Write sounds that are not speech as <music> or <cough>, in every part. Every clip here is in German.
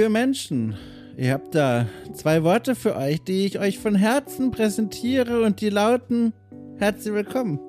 Liebe Menschen, ihr habt da zwei Worte für euch, die ich euch von Herzen präsentiere und die lauten Herzlich willkommen.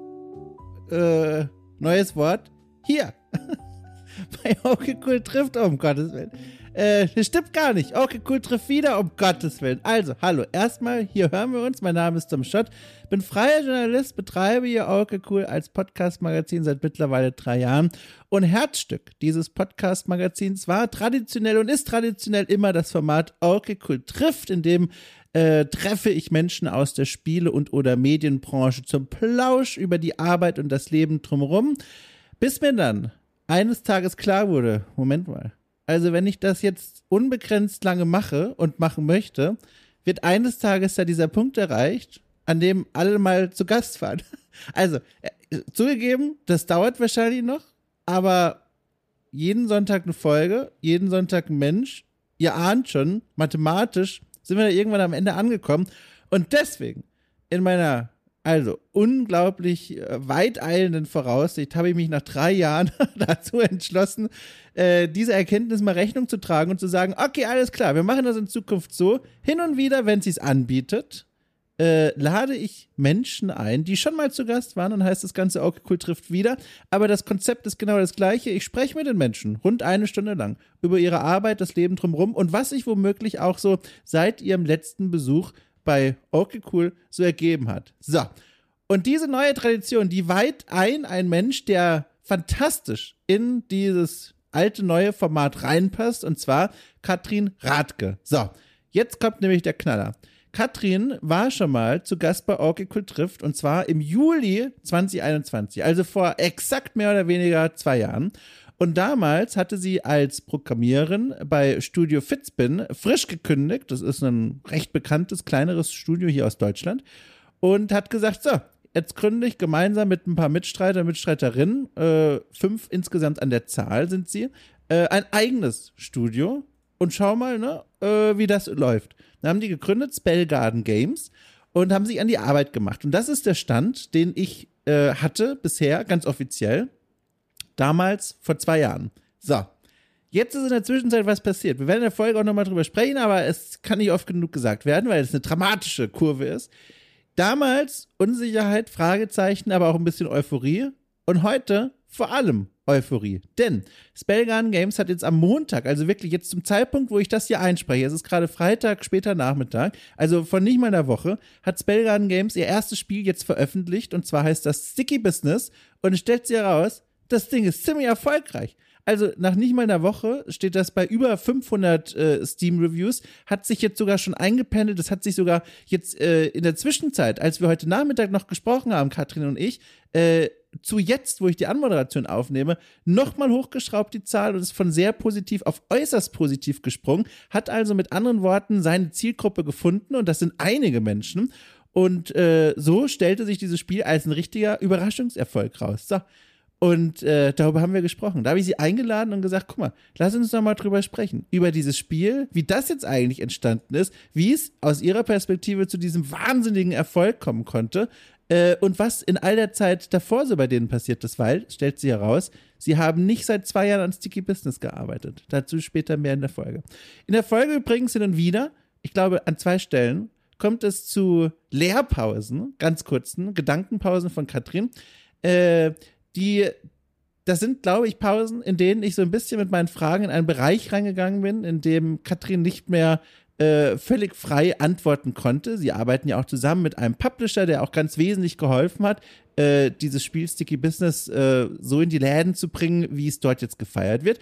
Äh, neues Wort. Hier. <laughs> Bei Okay Cool trifft, um Gottes Willen. Äh, das stimmt gar nicht. Okay, cool, trifft wieder, um Gottes Willen. Also, hallo, erstmal, hier hören wir uns. Mein Name ist Tom Schott, bin freier Journalist, betreibe hier Okay Cool als Podcast-Magazin seit mittlerweile drei Jahren. Und Herzstück dieses Podcast-Magazins war traditionell und ist traditionell immer das Format Okay Cool trifft, in dem äh, treffe ich Menschen aus der Spiele- und oder Medienbranche zum Plausch über die Arbeit und das Leben drumherum, bis mir dann eines Tages klar wurde, Moment mal, also wenn ich das jetzt unbegrenzt lange mache und machen möchte, wird eines Tages da dieser Punkt erreicht, an dem alle mal zu Gast waren. <laughs> Also, äh, zugegeben, das dauert wahrscheinlich noch, aber jeden Sonntag eine Folge, jeden Sonntag ein Mensch, ihr ahnt schon, mathematisch sind wir da irgendwann am Ende angekommen. Und deswegen, in meiner also unglaublich äh, weiteilenden Voraussicht habe ich mich nach drei Jahren <laughs> dazu entschlossen, äh, diese Erkenntnis mal Rechnung zu tragen und zu sagen, okay, alles klar, wir machen das in Zukunft so. Hin und wieder, wenn sie es anbietet, äh, lade ich Menschen ein, die schon mal zu Gast waren und heißt das Ganze okay cool trifft wieder. Aber das Konzept ist genau das gleiche. Ich spreche mit den Menschen rund eine Stunde lang über ihre Arbeit, das Leben drumherum und was sich womöglich auch so seit ihrem letzten Besuch bei Okay Cool so ergeben hat. So. Und diese neue Tradition, die weiht ein ein Mensch, der fantastisch in dieses alte neue Format reinpasst, und zwar Katrin Radke. So, jetzt kommt nämlich der Knaller. Katrin war schon mal zu Gast bei Cool trifft und zwar im Juli 2021, also vor exakt mehr oder weniger zwei Jahren. Und damals hatte sie als Programmiererin bei Studio Fitzbin frisch gekündigt. Das ist ein recht bekanntes, kleineres Studio hier aus Deutschland. Und hat gesagt, so, jetzt gründe ich gemeinsam mit ein paar Mitstreiter, Mitstreiterinnen, äh, fünf insgesamt an der Zahl sind sie, äh, ein eigenes Studio. Und schau mal, ne, äh, wie das läuft. Dann haben die gegründet, Spellgarden Games, und haben sich an die Arbeit gemacht. Und das ist der Stand, den ich äh, hatte bisher, ganz offiziell. Damals, vor zwei Jahren. So. Jetzt ist in der Zwischenzeit was passiert. Wir werden in der Folge auch nochmal drüber sprechen, aber es kann nicht oft genug gesagt werden, weil es eine dramatische Kurve ist. Damals Unsicherheit, Fragezeichen, aber auch ein bisschen Euphorie. Und heute vor allem Euphorie. Denn Spellgun Games hat jetzt am Montag, also wirklich jetzt zum Zeitpunkt, wo ich das hier einspreche, es ist gerade Freitag, später Nachmittag, also von nicht mal einer Woche, hat Spellgun Games ihr erstes Spiel jetzt veröffentlicht und zwar heißt das Sticky Business und es stellt sich heraus, das Ding ist ziemlich erfolgreich. Also nach nicht mal einer Woche steht das bei über 500 äh, Steam-Reviews, hat sich jetzt sogar schon eingependelt, das hat sich sogar jetzt äh, in der Zwischenzeit, als wir heute Nachmittag noch gesprochen haben, Katrin und ich, äh, zu jetzt, wo ich die Anmoderation aufnehme, nochmal hochgeschraubt die Zahl und ist von sehr positiv auf äußerst positiv gesprungen, hat also mit anderen Worten seine Zielgruppe gefunden und das sind einige Menschen. Und äh, so stellte sich dieses Spiel als ein richtiger Überraschungserfolg raus. So, und äh, darüber haben wir gesprochen. Da habe ich sie eingeladen und gesagt, guck mal, lass uns doch mal drüber sprechen. Über dieses Spiel, wie das jetzt eigentlich entstanden ist, wie es aus ihrer Perspektive zu diesem wahnsinnigen Erfolg kommen konnte äh, und was in all der Zeit davor so bei denen passiert ist, weil, stellt sie heraus, sie haben nicht seit zwei Jahren an Sticky Business gearbeitet. Dazu später mehr in der Folge. In der Folge übrigens hin und wieder, ich glaube an zwei Stellen, kommt es zu Lehrpausen, ganz kurzen, Gedankenpausen von Katrin. Äh, die, das sind, glaube ich, Pausen, in denen ich so ein bisschen mit meinen Fragen in einen Bereich reingegangen bin, in dem Katrin nicht mehr äh, völlig frei antworten konnte. Sie arbeiten ja auch zusammen mit einem Publisher, der auch ganz wesentlich geholfen hat, äh, dieses Spiel Sticky Business äh, so in die Läden zu bringen, wie es dort jetzt gefeiert wird.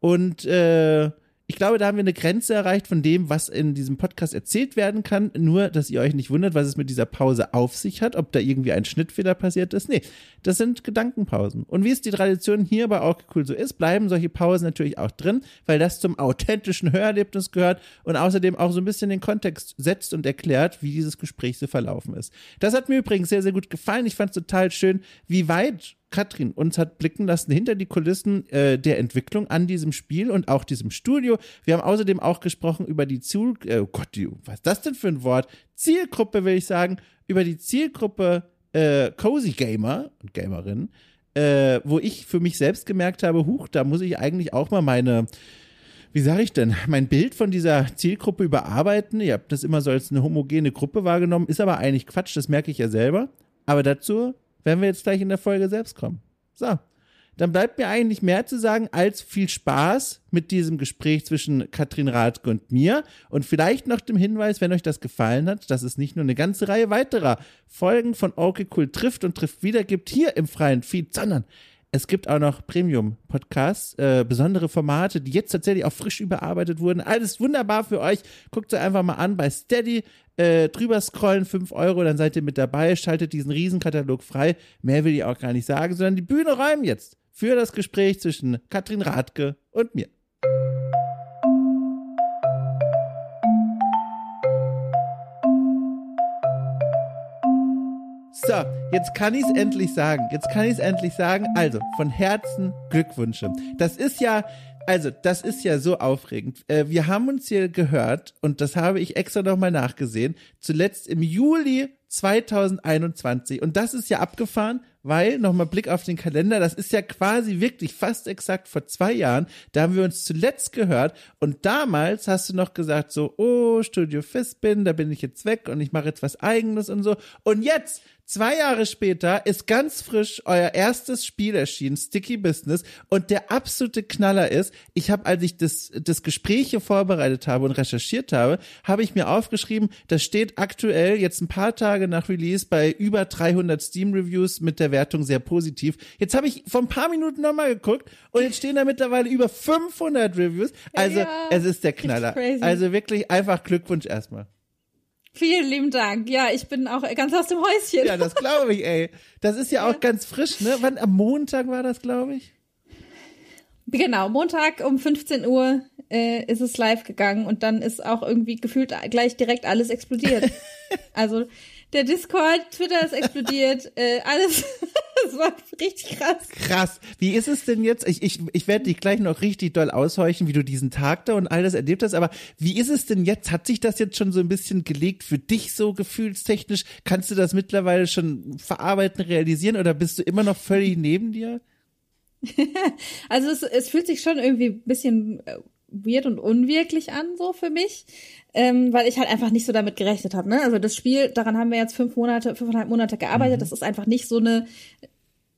Und äh, ich glaube, da haben wir eine Grenze erreicht von dem, was in diesem Podcast erzählt werden kann. Nur, dass ihr euch nicht wundert, was es mit dieser Pause auf sich hat, ob da irgendwie ein Schnittfehler passiert ist. Nee, das sind Gedankenpausen. Und wie es die Tradition hier bei Orke Cool so ist, bleiben solche Pausen natürlich auch drin, weil das zum authentischen Hörerlebnis gehört und außerdem auch so ein bisschen den Kontext setzt und erklärt, wie dieses Gespräch so verlaufen ist. Das hat mir übrigens sehr, sehr gut gefallen. Ich fand es total schön, wie weit Katrin uns hat blicken lassen hinter die Kulissen äh, der Entwicklung an diesem Spiel und auch diesem Studio. Wir haben außerdem auch gesprochen über die Ziel, äh, oh Gott, die, was ist das denn für ein Wort? Zielgruppe, will ich sagen, über die Zielgruppe äh, Cozy Gamer und Gamerinnen, äh, wo ich für mich selbst gemerkt habe, huch, da muss ich eigentlich auch mal meine wie sage ich denn, mein Bild von dieser Zielgruppe überarbeiten. Ihr habt das immer so als eine homogene Gruppe wahrgenommen, ist aber eigentlich Quatsch, das merke ich ja selber. Aber dazu werden wir jetzt gleich in der Folge selbst kommen. So, dann bleibt mir eigentlich mehr zu sagen als viel Spaß mit diesem Gespräch zwischen Katrin Rathke und mir und vielleicht noch dem Hinweis, wenn euch das gefallen hat, dass es nicht nur eine ganze Reihe weiterer Folgen von Okay Cool trifft und trifft wieder gibt hier im freien Feed, sondern es gibt auch noch Premium-Podcasts, äh, besondere Formate, die jetzt tatsächlich auch frisch überarbeitet wurden. Alles wunderbar für euch. Guckt euch einfach mal an bei Steady. Äh, drüber scrollen, 5 Euro, dann seid ihr mit dabei. Schaltet diesen Riesenkatalog frei. Mehr will ich auch gar nicht sagen, sondern die Bühne räumen jetzt für das Gespräch zwischen Katrin Rathke und mir. So, jetzt kann ich es endlich sagen. Jetzt kann ich es endlich sagen. Also, von Herzen Glückwünsche. Das ist ja, also, das ist ja so aufregend. Äh, wir haben uns hier gehört, und das habe ich extra nochmal nachgesehen, zuletzt im Juli 2021. Und das ist ja abgefahren, weil, nochmal Blick auf den Kalender, das ist ja quasi wirklich fast exakt vor zwei Jahren, da haben wir uns zuletzt gehört und damals hast du noch gesagt so, oh, Studio Fistbin, da bin ich jetzt weg und ich mache jetzt was eigenes und so. Und jetzt, Zwei Jahre später ist ganz frisch euer erstes Spiel erschienen, Sticky Business. Und der absolute Knaller ist, ich habe, als ich das, das Gespräch hier vorbereitet habe und recherchiert habe, habe ich mir aufgeschrieben, das steht aktuell jetzt ein paar Tage nach Release bei über 300 Steam-Reviews mit der Wertung sehr positiv. Jetzt habe ich vor ein paar Minuten nochmal geguckt und jetzt stehen da mittlerweile über 500 Reviews. Also ja, es ist der Knaller. Also wirklich einfach Glückwunsch erstmal. Vielen lieben Dank. Ja, ich bin auch ganz aus dem Häuschen. Ja, das glaube ich, ey. Das ist ja auch ganz frisch, ne? Wann am Montag war das, glaube ich? Genau, Montag um 15 Uhr äh, ist es live gegangen und dann ist auch irgendwie gefühlt gleich direkt alles explodiert. <laughs> also der Discord, Twitter ist explodiert, <laughs> äh, alles. <laughs> das war richtig krass. Krass. Wie ist es denn jetzt? Ich, ich, ich werde dich gleich noch richtig doll aushorchen, wie du diesen Tag da und all das erlebt hast, aber wie ist es denn jetzt? Hat sich das jetzt schon so ein bisschen gelegt für dich so gefühlstechnisch? Kannst du das mittlerweile schon verarbeiten, realisieren oder bist du immer noch völlig neben dir? <laughs> also es, es fühlt sich schon irgendwie ein bisschen äh, weird und unwirklich an, so für mich ähm, weil ich halt einfach nicht so damit gerechnet habe. Ne? Also das Spiel, daran haben wir jetzt fünf Monate, fünfeinhalb Monate gearbeitet. Mhm. Das ist einfach nicht so eine,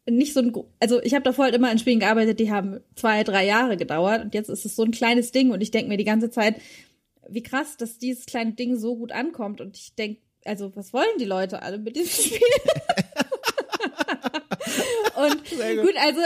nicht so ein, also ich habe davor halt immer in Spielen gearbeitet, die haben zwei, drei Jahre gedauert und jetzt ist es so ein kleines Ding und ich denke mir die ganze Zeit, wie krass, dass dieses kleine Ding so gut ankommt und ich denke, also was wollen die Leute alle mit diesem Spiel? <laughs> <laughs> und gut. gut. also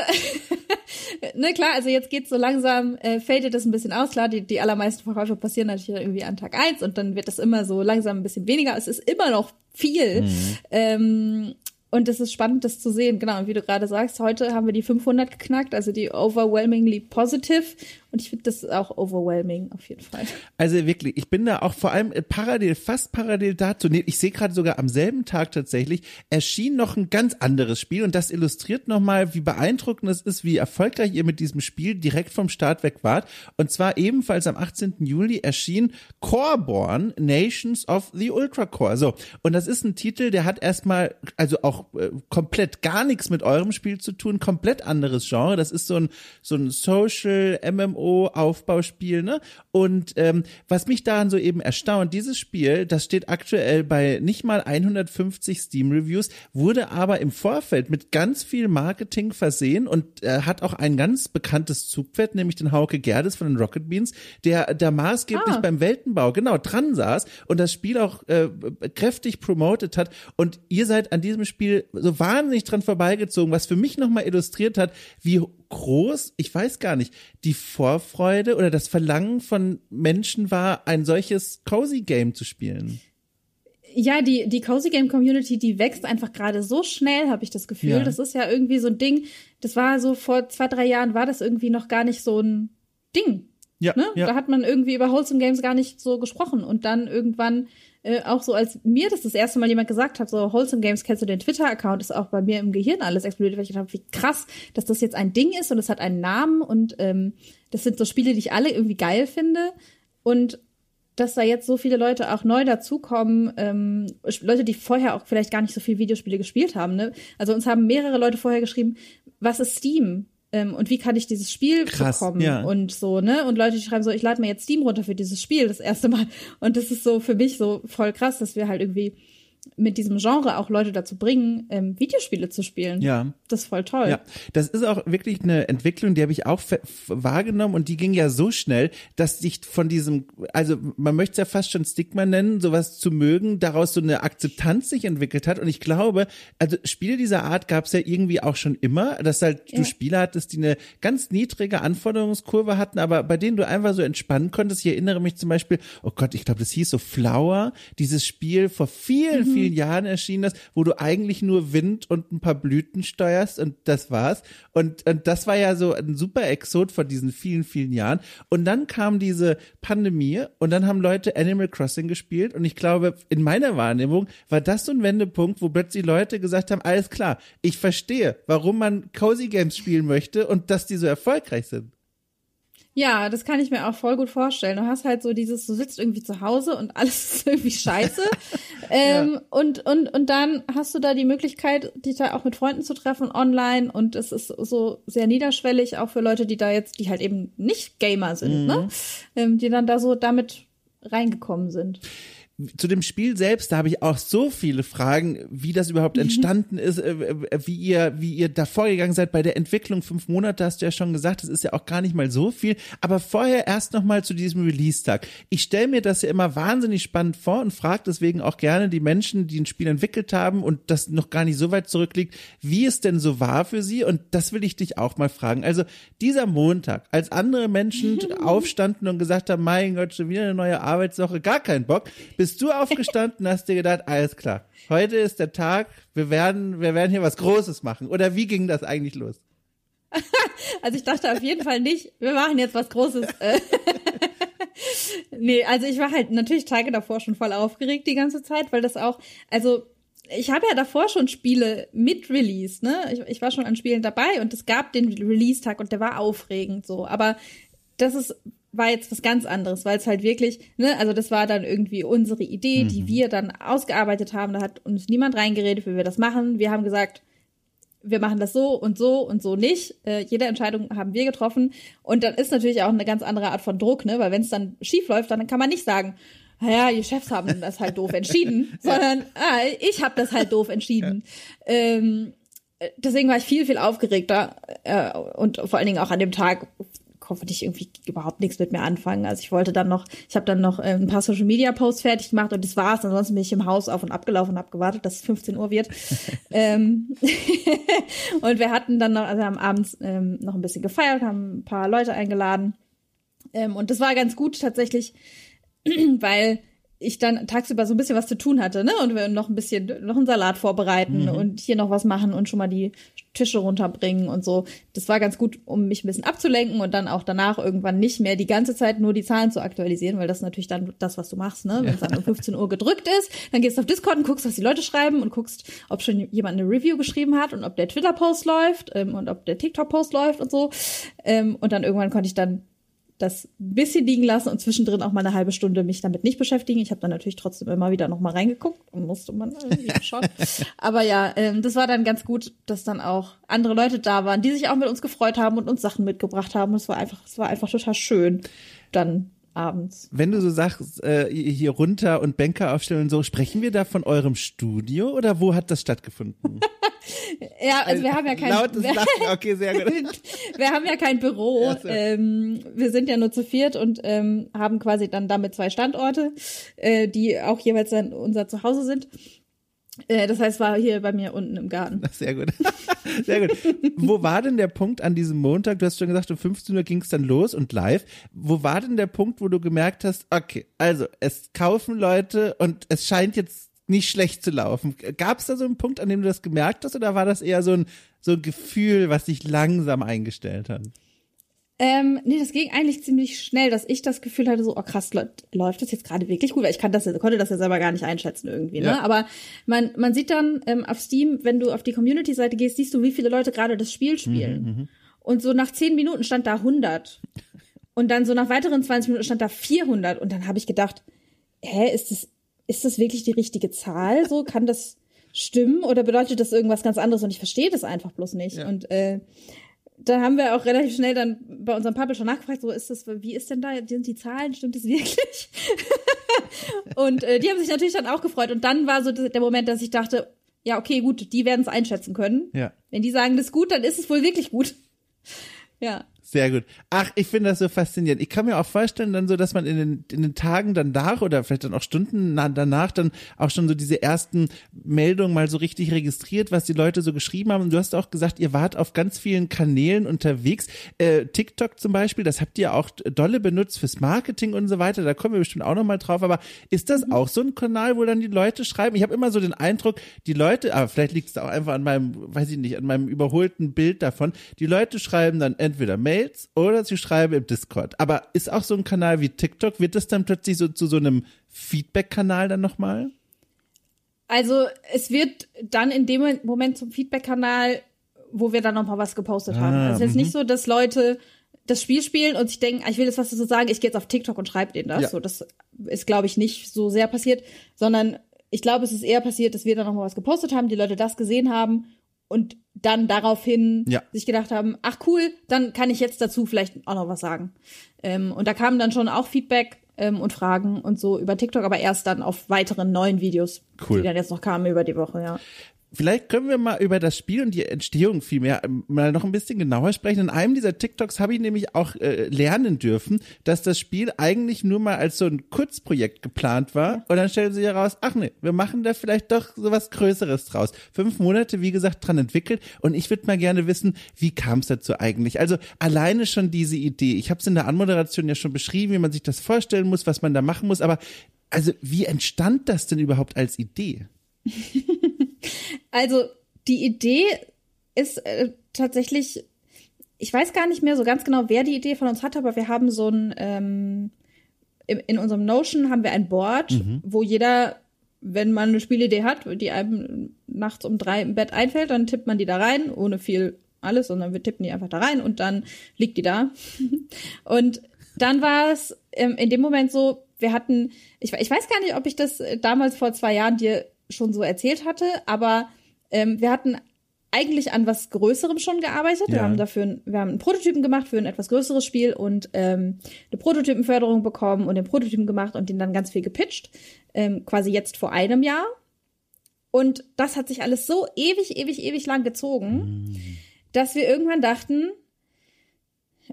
<laughs> ne klar, also jetzt geht's so langsam, äh, fadet das ein bisschen aus. Klar, die, die allermeisten Verkäufe passieren natürlich irgendwie an Tag eins und dann wird das immer so langsam ein bisschen weniger. Es ist immer noch viel. Mhm. Ähm, und es ist spannend, das zu sehen. Genau, und wie du gerade sagst, heute haben wir die 500 geknackt, also die overwhelmingly positive. Und ich finde das auch overwhelming auf jeden Fall. Also wirklich, ich bin da auch vor allem parallel, fast parallel dazu. Nee, ich sehe gerade sogar am selben Tag tatsächlich erschien noch ein ganz anderes Spiel und das illustriert nochmal, wie beeindruckend es ist, wie erfolgreich ihr mit diesem Spiel direkt vom Start weg wart. Und zwar ebenfalls am 18. Juli erschien Coreborn Nations of the Ultra Core. So, und das ist ein Titel, der hat erstmal, also auch äh, komplett gar nichts mit eurem Spiel zu tun, komplett anderes Genre. Das ist so ein, so ein Social MMO MMO-Aufbauspiel, ne? Und ähm, was mich daran so eben erstaunt, dieses Spiel, das steht aktuell bei nicht mal 150 Steam-Reviews, wurde aber im Vorfeld mit ganz viel Marketing versehen und äh, hat auch ein ganz bekanntes Zugpferd, nämlich den Hauke Gerdes von den Rocket Beans, der da maßgeblich ah. beim Weltenbau genau dran saß und das Spiel auch äh, kräftig promotet hat. Und ihr seid an diesem Spiel so wahnsinnig dran vorbeigezogen, was für mich nochmal illustriert hat, wie groß, ich weiß gar nicht, die Vorfreude oder das Verlangen von Menschen war, ein solches Cozy Game zu spielen. Ja, die, die Cozy Game Community, die wächst einfach gerade so schnell, habe ich das Gefühl. Ja. Das ist ja irgendwie so ein Ding, das war so vor zwei, drei Jahren war das irgendwie noch gar nicht so ein Ding. Ja, ne? ja. Da hat man irgendwie über Wholesome Games gar nicht so gesprochen. Und dann irgendwann äh, auch so, als mir das das erste Mal jemand gesagt hat, so Wholesome Games, kennst du den Twitter-Account, ist auch bei mir im Gehirn alles explodiert, weil ich gedacht habe, wie krass, dass das jetzt ein Ding ist und es hat einen Namen und ähm, das sind so Spiele, die ich alle irgendwie geil finde. Und dass da jetzt so viele Leute auch neu dazukommen, ähm, Leute, die vorher auch vielleicht gar nicht so viel Videospiele gespielt haben. Ne? Also uns haben mehrere Leute vorher geschrieben, was ist Steam? Ähm, und wie kann ich dieses Spiel Krass, bekommen ja. und so, ne? Und Leute schreiben so, ich lade mir jetzt Steam runter für dieses Spiel das erste Mal. Und das ist so für mich so voll krass, dass wir halt irgendwie mit diesem Genre auch Leute dazu bringen, ähm, Videospiele zu spielen. Ja. Das ist voll toll. Ja, das ist auch wirklich eine Entwicklung, die habe ich auch wahrgenommen und die ging ja so schnell, dass sich von diesem, also man möchte es ja fast schon Stigma nennen, sowas zu mögen, daraus so eine Akzeptanz sich entwickelt hat. Und ich glaube, also Spiele dieser Art gab es ja irgendwie auch schon immer, dass halt ja. du Spiele hattest, die eine ganz niedrige Anforderungskurve hatten, aber bei denen du einfach so entspannen konntest. Ich erinnere mich zum Beispiel, oh Gott, ich glaube, das hieß so Flower, dieses Spiel vor vielen, mhm vielen Jahren erschienen ist, wo du eigentlich nur Wind und ein paar Blüten steuerst und das war's. Und, und das war ja so ein super Exot von diesen vielen, vielen Jahren. Und dann kam diese Pandemie und dann haben Leute Animal Crossing gespielt und ich glaube, in meiner Wahrnehmung war das so ein Wendepunkt, wo plötzlich Leute gesagt haben, alles klar, ich verstehe, warum man Cozy Games spielen möchte und dass die so erfolgreich sind. Ja, das kann ich mir auch voll gut vorstellen. Du hast halt so dieses, du sitzt irgendwie zu Hause und alles <laughs> ist irgendwie scheiße. <laughs> ähm, ja. und, und, und dann hast du da die Möglichkeit, dich da auch mit Freunden zu treffen online und es ist so sehr niederschwellig, auch für Leute, die da jetzt, die halt eben nicht Gamer sind, ne? mhm. ne? Ähm, die dann da so damit reingekommen sind zu dem Spiel selbst, da habe ich auch so viele Fragen, wie das überhaupt mhm. entstanden ist, äh, äh, wie ihr, wie ihr da vorgegangen seid bei der Entwicklung. Fünf Monate hast du ja schon gesagt, das ist ja auch gar nicht mal so viel. Aber vorher erst noch mal zu diesem Release-Tag. Ich stelle mir das ja immer wahnsinnig spannend vor und frage deswegen auch gerne die Menschen, die ein Spiel entwickelt haben und das noch gar nicht so weit zurückliegt, wie es denn so war für sie. Und das will ich dich auch mal fragen. Also dieser Montag, als andere Menschen <laughs> aufstanden und gesagt haben, mein Gott, schon wieder eine neue Arbeitswoche, gar keinen Bock, bis bist du aufgestanden und hast dir gedacht, alles klar, heute ist der Tag, wir werden, wir werden hier was Großes machen. Oder wie ging das eigentlich los? <laughs> also ich dachte auf jeden Fall nicht, wir machen jetzt was Großes. <laughs> nee, also ich war halt natürlich Tage davor schon voll aufgeregt die ganze Zeit, weil das auch, also ich habe ja davor schon Spiele mit Release, ne? Ich, ich war schon an Spielen dabei und es gab den Release-Tag und der war aufregend so. Aber das ist war jetzt was ganz anderes, weil es halt wirklich, ne, also das war dann irgendwie unsere Idee, mhm. die wir dann ausgearbeitet haben. Da hat uns niemand reingeredet, wie wir das machen. Wir haben gesagt, wir machen das so und so und so nicht. Äh, jede Entscheidung haben wir getroffen. Und dann ist natürlich auch eine ganz andere Art von Druck, ne, weil wenn es dann schief läuft, dann kann man nicht sagen, naja, die Chefs haben das halt doof entschieden, <laughs> sondern ah, ich habe das halt doof entschieden. Ja. Ähm, deswegen war ich viel, viel aufgeregter äh, und vor allen Dingen auch an dem Tag konnte ich irgendwie überhaupt nichts mit mir anfangen. Also ich wollte dann noch, ich habe dann noch äh, ein paar Social Media Posts fertig gemacht und das war's. Ansonsten bin ich im Haus auf und abgelaufen und habe gewartet, dass es 15 Uhr wird. <laughs> ähm, <laughs> und wir hatten dann noch, also haben abends ähm, noch ein bisschen gefeiert, haben ein paar Leute eingeladen. Ähm, und das war ganz gut tatsächlich, <clears throat> weil ich dann tagsüber so ein bisschen was zu tun hatte, ne? Und wir noch ein bisschen, noch einen Salat vorbereiten mhm. und hier noch was machen und schon mal die Tische runterbringen und so. Das war ganz gut, um mich ein bisschen abzulenken und dann auch danach irgendwann nicht mehr die ganze Zeit nur die Zahlen zu aktualisieren, weil das ist natürlich dann das, was du machst, ne? Wenn es dann um 15 <laughs> Uhr gedrückt ist, dann gehst du auf Discord und guckst, was die Leute schreiben und guckst, ob schon jemand eine Review geschrieben hat und ob der Twitter-Post läuft ähm, und ob der TikTok-Post läuft und so. Ähm, und dann irgendwann konnte ich dann das ein bisschen liegen lassen und zwischendrin auch mal eine halbe Stunde mich damit nicht beschäftigen. Ich habe dann natürlich trotzdem immer wieder noch mal reingeguckt und musste man irgendwie <laughs> schauen. Aber ja, ähm, das war dann ganz gut, dass dann auch andere Leute da waren, die sich auch mit uns gefreut haben und uns Sachen mitgebracht haben. Es war einfach, es war einfach total schön. Dann abends. Wenn du so sagst, äh, hier runter und Bänke aufstellen und so, sprechen wir da von eurem Studio oder wo hat das stattgefunden? <laughs> ja, also wir haben ja kein Lautes <laughs> Lachen, okay, sehr gut. <laughs> wir haben ja kein Büro. Ja, ähm, wir sind ja nur zu viert und ähm, haben quasi dann damit zwei Standorte, äh, die auch jeweils dann unser Zuhause sind. Äh, das heißt, war hier bei mir unten im Garten. <laughs> Sehr gut. <laughs> Sehr gut. Wo war denn der Punkt an diesem Montag? Du hast schon gesagt, um 15 Uhr ging es dann los und live. Wo war denn der Punkt, wo du gemerkt hast, okay, also es kaufen Leute und es scheint jetzt nicht schlecht zu laufen. Gab es da so einen Punkt, an dem du das gemerkt hast, oder war das eher so ein, so ein Gefühl, was sich langsam eingestellt hat? Ähm, nee, das ging eigentlich ziemlich schnell, dass ich das Gefühl hatte, so, oh krass, läuft das jetzt gerade wirklich gut? Weil ich kann das, konnte das ja selber gar nicht einschätzen irgendwie, ne? Ja. Aber man, man sieht dann ähm, auf Steam, wenn du auf die Community-Seite gehst, siehst du, wie viele Leute gerade das Spiel spielen. Mhm, mhm. und so nach zehn Minuten stand da 100. Und dann so nach weiteren 20 Minuten stand da 400. Und dann habe ich gedacht, hä, ist das, ist das wirklich die richtige Zahl? So, kann das stimmen? Oder bedeutet das irgendwas ganz anderes? Und ich verstehe das einfach bloß nicht. Ja. Und äh, dann haben wir auch relativ schnell dann bei unserem Publisher nachgefragt, so ist das, wie ist denn da, sind die Zahlen, stimmt das wirklich? <laughs> und äh, die haben sich natürlich dann auch gefreut. Und dann war so der Moment, dass ich dachte, ja, okay, gut, die werden es einschätzen können. Ja. Wenn die sagen, das ist gut, dann ist es wohl wirklich gut. Ja. Sehr gut. Ach, ich finde das so faszinierend. Ich kann mir auch vorstellen, dann so, dass man in den, in den Tagen danach oder vielleicht dann auch Stunden danach dann auch schon so diese ersten Meldungen mal so richtig registriert, was die Leute so geschrieben haben. Und du hast auch gesagt, ihr wart auf ganz vielen Kanälen unterwegs. Äh, TikTok zum Beispiel, das habt ihr auch dolle benutzt fürs Marketing und so weiter. Da kommen wir bestimmt auch nochmal drauf. Aber ist das mhm. auch so ein Kanal, wo dann die Leute schreiben? Ich habe immer so den Eindruck, die Leute, aber vielleicht liegt es auch einfach an meinem, weiß ich nicht, an meinem überholten Bild davon. Die Leute schreiben dann entweder Mail Mails oder sie schreiben im Discord. Aber ist auch so ein Kanal wie TikTok, wird das dann plötzlich so zu so einem Feedback-Kanal dann nochmal? Also es wird dann in dem Moment zum Feedback-Kanal, wo wir dann nochmal was gepostet ah, haben. Also es ist jetzt nicht mhm. so, dass Leute das Spiel spielen und sich denken, ah, ich will jetzt was dazu sagen, ich gehe jetzt auf TikTok und schreibe denen das. Ja. So, das ist, glaube ich, nicht so sehr passiert, sondern ich glaube, es ist eher passiert, dass wir dann nochmal was gepostet haben, die Leute das gesehen haben und dann daraufhin ja. sich gedacht haben, ach cool, dann kann ich jetzt dazu vielleicht auch noch was sagen. Ähm, und da kamen dann schon auch Feedback ähm, und Fragen und so über TikTok, aber erst dann auf weiteren neuen Videos, cool. die dann jetzt noch kamen über die Woche, ja. Vielleicht können wir mal über das Spiel und die Entstehung vielmehr ähm, mal noch ein bisschen genauer sprechen. In einem dieser TikToks habe ich nämlich auch äh, lernen dürfen, dass das Spiel eigentlich nur mal als so ein Kurzprojekt geplant war. Und dann stellen sie heraus, ach nee, wir machen da vielleicht doch so was Größeres draus. Fünf Monate, wie gesagt, dran entwickelt. Und ich würde mal gerne wissen, wie kam es dazu eigentlich? Also alleine schon diese Idee. Ich habe es in der Anmoderation ja schon beschrieben, wie man sich das vorstellen muss, was man da machen muss. Aber also wie entstand das denn überhaupt als Idee? <laughs> Also die Idee ist äh, tatsächlich, ich weiß gar nicht mehr so ganz genau, wer die Idee von uns hatte, aber wir haben so ein, ähm, in, in unserem Notion haben wir ein Board, mhm. wo jeder, wenn man eine Spielidee hat, die einem nachts um drei im Bett einfällt, dann tippt man die da rein, ohne viel alles, sondern wir tippen die einfach da rein und dann liegt die da. <laughs> und dann war es ähm, in dem Moment so, wir hatten, ich, ich weiß gar nicht, ob ich das äh, damals vor zwei Jahren dir schon so erzählt hatte, aber ähm, wir hatten eigentlich an was Größerem schon gearbeitet. Ja. Wir haben dafür, wir haben einen Prototypen gemacht für ein etwas größeres Spiel und ähm, eine Prototypenförderung bekommen und den Prototypen gemacht und den dann ganz viel gepitcht. Ähm, quasi jetzt vor einem Jahr. Und das hat sich alles so ewig, ewig, ewig lang gezogen, mhm. dass wir irgendwann dachten,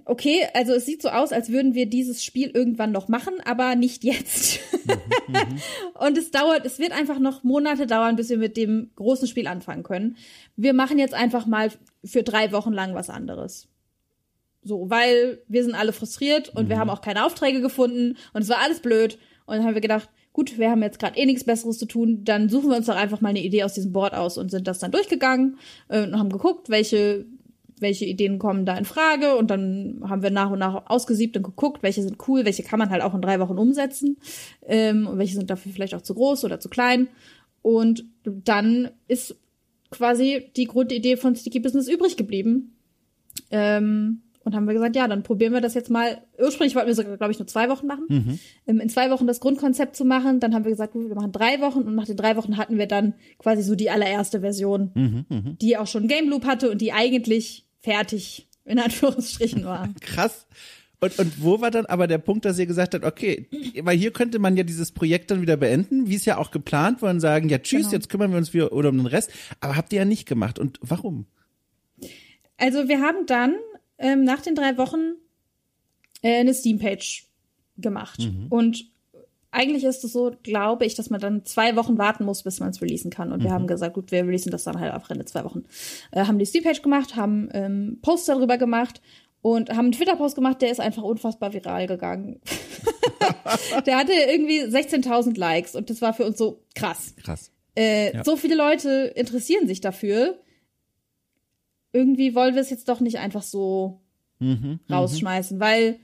okay, also es sieht so aus, als würden wir dieses Spiel irgendwann noch machen, aber nicht jetzt. Mhm, <laughs> mhm. und es dauert, es wird einfach noch Monate dauern, bis wir mit dem großen Spiel anfangen können. Wir machen jetzt einfach mal für drei Wochen lang was anderes. So, weil wir sind alle frustriert und mhm. wir haben auch keine Aufträge gefunden und es war alles blöd. Und dann haben wir gedacht, gut, wir haben jetzt gerade eh nichts Besseres zu tun, dann suchen wir uns doch einfach mal eine Idee aus diesem Board aus und sind das dann durchgegangen äh, und haben geguckt, welche welche Ideen kommen da in Frage und dann haben wir nach und nach ausgesiebt und geguckt, welche sind cool, welche kann man halt auch in drei Wochen umsetzen ähm, und welche sind dafür vielleicht auch zu groß oder zu klein. Und dann ist quasi die Grundidee von Sticky Business übrig geblieben. Ähm, und haben wir gesagt, ja, dann probieren wir das jetzt mal. Ursprünglich wollten wir sogar, glaube ich, nur zwei Wochen machen. Mhm. Ähm, in zwei Wochen das Grundkonzept zu machen. Dann haben wir gesagt, gut, wir machen drei Wochen. Und nach den drei Wochen hatten wir dann quasi so die allererste Version, mhm, mh. die auch schon Game Loop hatte und die eigentlich fertig, in Anführungsstrichen war. <laughs> Krass. Und, und wo war dann aber der Punkt, dass ihr gesagt habt, okay, weil hier könnte man ja dieses Projekt dann wieder beenden, wie es ja auch geplant war und sagen, ja tschüss, genau. jetzt kümmern wir uns wieder oder um den Rest. Aber habt ihr ja nicht gemacht. Und warum? Also wir haben dann ähm, nach den drei Wochen äh, eine Steam-Page gemacht. Mhm. Und eigentlich ist es so, glaube ich, dass man dann zwei Wochen warten muss, bis man es releasen kann. Und mhm. wir haben gesagt, gut, wir releasen das dann halt auf Renne zwei Wochen. Äh, haben die Steam-Page gemacht, haben ähm, Posts darüber gemacht und haben einen Twitter-Post gemacht, der ist einfach unfassbar viral gegangen. <laughs> der hatte irgendwie 16.000 Likes und das war für uns so krass. Krass. Äh, ja. So viele Leute interessieren sich dafür. Irgendwie wollen wir es jetzt doch nicht einfach so mhm, mhm. rausschmeißen, weil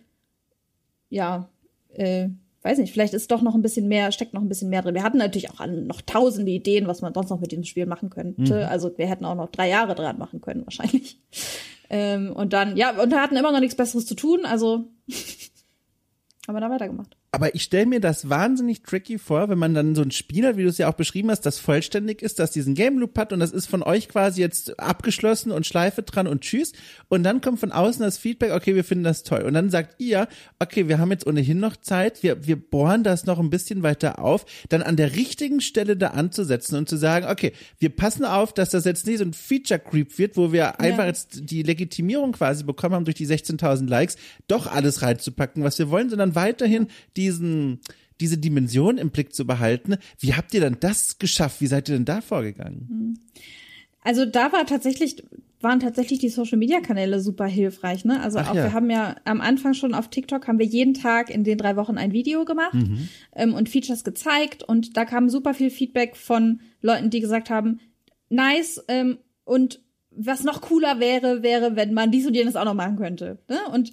ja, äh, weiß nicht, vielleicht ist doch noch ein bisschen mehr, steckt noch ein bisschen mehr drin. Wir hatten natürlich auch noch tausende Ideen, was man sonst noch mit diesem Spiel machen könnte. Mhm. Also wir hätten auch noch drei Jahre dran machen können, wahrscheinlich. <laughs> Ähm, und dann, ja, und wir hatten immer noch nichts Besseres zu tun, also <laughs> haben wir da weitergemacht. Aber ich stelle mir das wahnsinnig tricky vor, wenn man dann so ein Spiel hat, wie du es ja auch beschrieben hast, das vollständig ist, das diesen Game Loop hat und das ist von euch quasi jetzt abgeschlossen und Schleife dran und tschüss. Und dann kommt von außen das Feedback, okay, wir finden das toll. Und dann sagt ihr, okay, wir haben jetzt ohnehin noch Zeit, wir, wir bohren das noch ein bisschen weiter auf, dann an der richtigen Stelle da anzusetzen und zu sagen, okay, wir passen auf, dass das jetzt nicht so ein Feature Creep wird, wo wir ja. einfach jetzt die Legitimierung quasi bekommen haben durch die 16.000 Likes, doch alles reinzupacken, was wir wollen, sondern weiterhin die diesen, diese Dimension im Blick zu behalten. Wie habt ihr dann das geschafft? Wie seid ihr denn da vorgegangen? Also da war tatsächlich, waren tatsächlich die Social Media Kanäle super hilfreich, ne? Also Ach auch, ja. wir haben ja am Anfang schon auf TikTok haben wir jeden Tag in den drei Wochen ein Video gemacht mhm. ähm, und Features gezeigt und da kam super viel Feedback von Leuten, die gesagt haben, nice ähm, und was noch cooler wäre, wäre, wenn man dies und jenes auch noch machen könnte. Ne? Und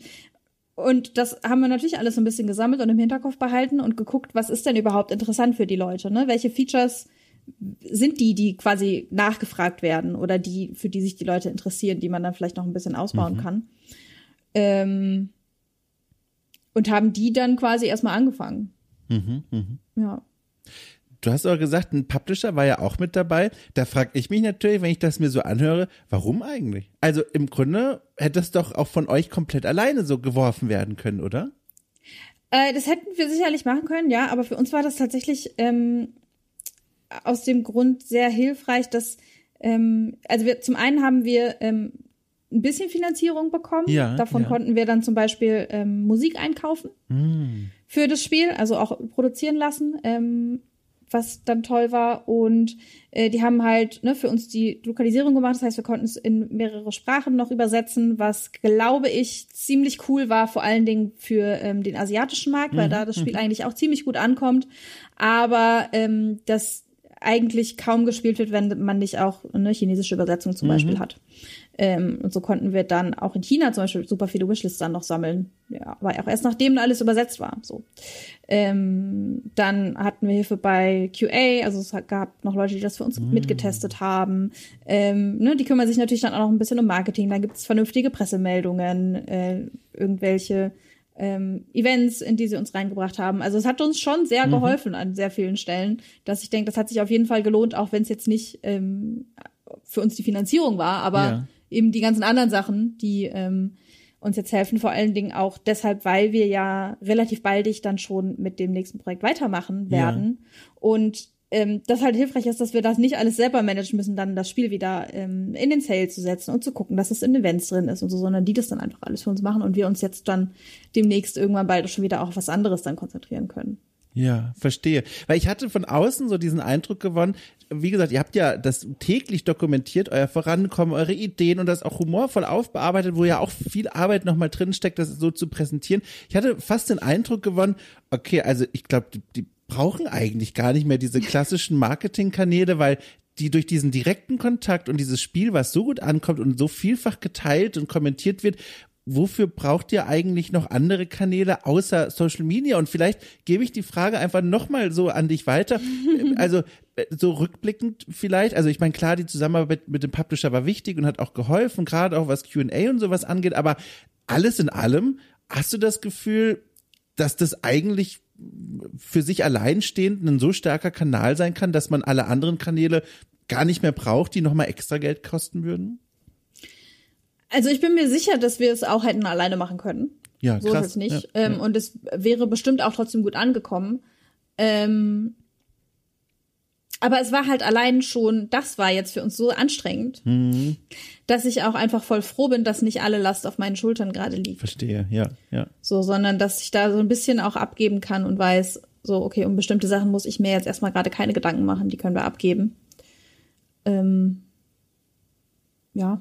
und das haben wir natürlich alles so ein bisschen gesammelt und im Hinterkopf behalten und geguckt, was ist denn überhaupt interessant für die Leute, ne? Welche Features sind die, die quasi nachgefragt werden oder die, für die sich die Leute interessieren, die man dann vielleicht noch ein bisschen ausbauen mhm. kann. Ähm, und haben die dann quasi erstmal angefangen. Mhm, mh. Ja. Du hast aber gesagt, ein Publisher war ja auch mit dabei. Da frage ich mich natürlich, wenn ich das mir so anhöre, warum eigentlich? Also im Grunde hätte es doch auch von euch komplett alleine so geworfen werden können, oder? Äh, das hätten wir sicherlich machen können, ja, aber für uns war das tatsächlich ähm, aus dem Grund sehr hilfreich, dass ähm, also wir zum einen haben wir ähm, ein bisschen Finanzierung bekommen. Ja, Davon ja. konnten wir dann zum Beispiel ähm, Musik einkaufen mm. für das Spiel, also auch produzieren lassen. Ähm, was dann toll war. Und äh, die haben halt ne, für uns die Lokalisierung gemacht. Das heißt, wir konnten es in mehrere Sprachen noch übersetzen, was, glaube ich, ziemlich cool war, vor allen Dingen für ähm, den asiatischen Markt, weil mhm. da das Spiel mhm. eigentlich auch ziemlich gut ankommt. Aber ähm, das eigentlich kaum gespielt wird, wenn man nicht auch eine chinesische Übersetzung zum mhm. Beispiel hat. Ähm, und so konnten wir dann auch in China zum Beispiel super viele Wishlists dann noch sammeln. Ja, aber auch erst nachdem alles übersetzt war. So. Ähm, dann hatten wir Hilfe bei QA, also es gab noch Leute, die das für uns mm. mitgetestet haben. Ähm, ne, die kümmern sich natürlich dann auch noch ein bisschen um Marketing. Da gibt es vernünftige Pressemeldungen, äh, irgendwelche ähm, Events, in die sie uns reingebracht haben. Also es hat uns schon sehr mhm. geholfen an sehr vielen Stellen, dass ich denke, das hat sich auf jeden Fall gelohnt, auch wenn es jetzt nicht ähm, für uns die Finanzierung war, aber ja. Eben die ganzen anderen Sachen, die ähm, uns jetzt helfen, vor allen Dingen auch deshalb, weil wir ja relativ baldig dann schon mit dem nächsten Projekt weitermachen werden. Ja. Und ähm, das halt hilfreich ist, dass wir das nicht alles selber managen müssen, dann das Spiel wieder ähm, in den Sale zu setzen und zu gucken, dass es in Events drin ist und so, sondern die das dann einfach alles für uns machen und wir uns jetzt dann demnächst irgendwann bald schon wieder auch auf was anderes dann konzentrieren können. Ja, verstehe. Weil ich hatte von außen so diesen Eindruck gewonnen, wie gesagt, ihr habt ja das täglich dokumentiert, euer Vorankommen, eure Ideen und das auch humorvoll aufbearbeitet, wo ja auch viel Arbeit nochmal drin steckt, das so zu präsentieren. Ich hatte fast den Eindruck gewonnen, okay, also ich glaube, die, die brauchen eigentlich gar nicht mehr diese klassischen Marketingkanäle, weil die durch diesen direkten Kontakt und dieses Spiel, was so gut ankommt und so vielfach geteilt und kommentiert wird, wofür braucht ihr eigentlich noch andere Kanäle außer Social Media? Und vielleicht gebe ich die Frage einfach nochmal so an dich weiter. <laughs> Also so rückblickend vielleicht, also ich meine, klar, die Zusammenarbeit mit dem Publisher war wichtig und hat auch geholfen, gerade auch was QA und sowas angeht, aber alles in allem, hast du das Gefühl, dass das eigentlich für sich alleinstehend ein so starker Kanal sein kann, dass man alle anderen Kanäle gar nicht mehr braucht, die nochmal extra Geld kosten würden? Also ich bin mir sicher, dass wir es auch hätten alleine machen können. Ja, so krass. ist es nicht. Ja, ähm, ja. Und es wäre bestimmt auch trotzdem gut angekommen. Ähm, aber es war halt allein schon, das war jetzt für uns so anstrengend, mhm. dass ich auch einfach voll froh bin, dass nicht alle Last auf meinen Schultern gerade liegt. Verstehe, ja, ja. So, sondern dass ich da so ein bisschen auch abgeben kann und weiß, so, okay, um bestimmte Sachen muss ich mir jetzt erstmal gerade keine Gedanken machen, die können wir abgeben. Ähm, ja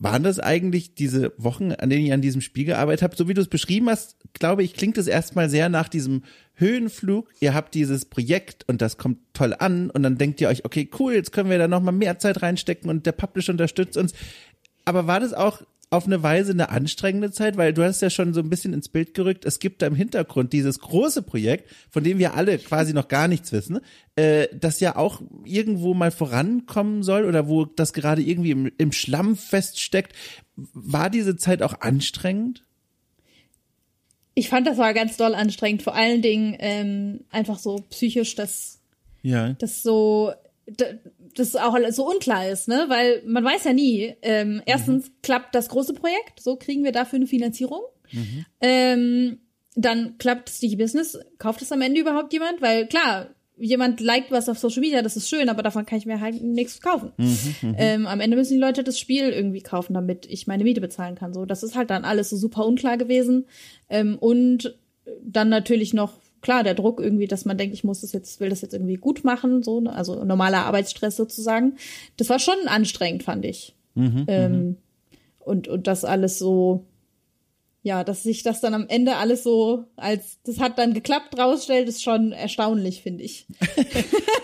waren das eigentlich diese Wochen, an denen ihr an diesem Spiel gearbeitet habt? So wie du es beschrieben hast, glaube ich, klingt es erstmal sehr nach diesem Höhenflug. Ihr habt dieses Projekt und das kommt toll an und dann denkt ihr euch, okay, cool, jetzt können wir da nochmal mehr Zeit reinstecken und der Publisher unterstützt uns. Aber war das auch auf eine Weise eine anstrengende Zeit, weil du hast ja schon so ein bisschen ins Bild gerückt, es gibt da im Hintergrund dieses große Projekt, von dem wir alle quasi noch gar nichts wissen, äh, das ja auch irgendwo mal vorankommen soll oder wo das gerade irgendwie im, im Schlamm feststeckt. War diese Zeit auch anstrengend? Ich fand, das war ganz doll anstrengend. Vor allen Dingen ähm, einfach so psychisch, dass ja. das so das auch so unklar ist, ne? Weil man weiß ja nie. Ähm, erstens mhm. klappt das große Projekt, so kriegen wir dafür eine Finanzierung. Mhm. Ähm, dann klappt Sticky Business, kauft es am Ende überhaupt jemand? Weil klar, jemand liked was auf Social Media, das ist schön, aber davon kann ich mir halt nichts kaufen. Mhm, mhm, ähm, am Ende müssen die Leute das Spiel irgendwie kaufen, damit ich meine Miete bezahlen kann. So, das ist halt dann alles so super unklar gewesen. Ähm, und dann natürlich noch klar der Druck irgendwie, dass man denkt, ich muss das jetzt, will das jetzt irgendwie gut machen, so, ne? also normaler Arbeitsstress sozusagen. Das war schon anstrengend, fand ich. Mhm, ähm, mhm. und und das alles so ja, dass sich das dann am Ende alles so als das hat dann geklappt rausstellt, ist schon erstaunlich, finde ich. <laughs>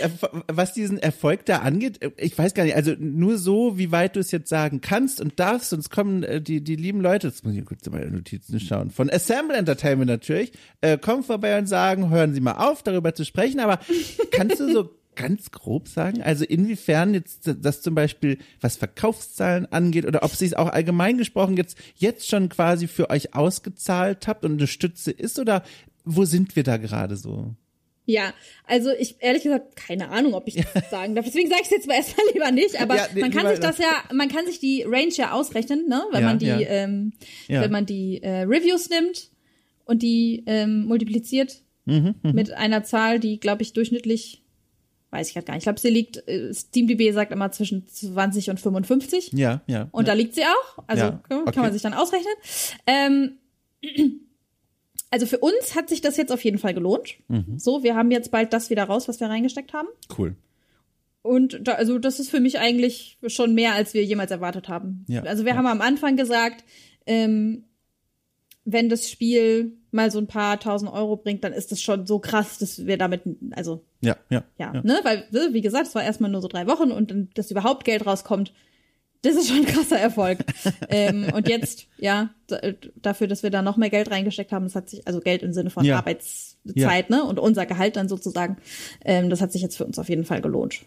Äh, was diesen Erfolg da angeht, äh, ich weiß gar nicht, also nur so, wie weit du es jetzt sagen kannst und darfst, sonst kommen äh, die, die lieben Leute, jetzt muss ich kurz in meine Notizen schauen, von Assemble Entertainment natürlich, äh, kommen vorbei und sagen, hören Sie mal auf, darüber zu sprechen, aber kannst du so <laughs> ganz grob sagen? Also inwiefern jetzt das zum Beispiel, was Verkaufszahlen angeht oder ob sie es auch allgemein gesprochen jetzt, jetzt schon quasi für euch ausgezahlt habt und eine Stütze ist oder wo sind wir da gerade so? Ja, also ich ehrlich gesagt keine Ahnung, ob ich das <laughs> sagen darf. Deswegen sage ich es jetzt mal erstmal lieber nicht. Aber ja, man kann sich das ja, man kann sich die Range ja ausrechnen, ne? Wenn ja, man die, ja. ähm, wenn man die äh, Reviews nimmt und die ähm, multipliziert mhm, mhm. mit einer Zahl, die glaube ich durchschnittlich weiß ich halt gar nicht. Ich glaube, sie liegt, äh, SteamDB sagt immer zwischen 20 und 55. Ja, ja. Und da liegt sie auch. Also okay. kann man sich dann ausrechnen. Ähm, <clears throat> also für uns hat sich das jetzt auf jeden Fall gelohnt. Mhm. So, wir haben jetzt bald das wieder raus, was wir reingesteckt haben. Cool. Und da, also das ist für mich eigentlich schon mehr, als wir jemals erwartet haben. Ja, also wir ja. haben am Anfang gesagt, ähm, wenn das Spiel mal so ein paar tausend Euro bringt, dann ist das schon so krass, dass wir damit, also ja, ja, ja, ja. ne, weil wie gesagt, es war erstmal nur so drei Wochen und dann, dass überhaupt Geld rauskommt, das ist schon ein krasser Erfolg. ähm, und jetzt, ja, dafür, dass wir da noch mehr Geld reingesteckt haben, das hat sich, also Geld im Sinne von ja. Arbeitszeit, ja. ne, und unser Gehalt dann sozusagen, ähm, das hat sich jetzt für uns auf jeden Fall gelohnt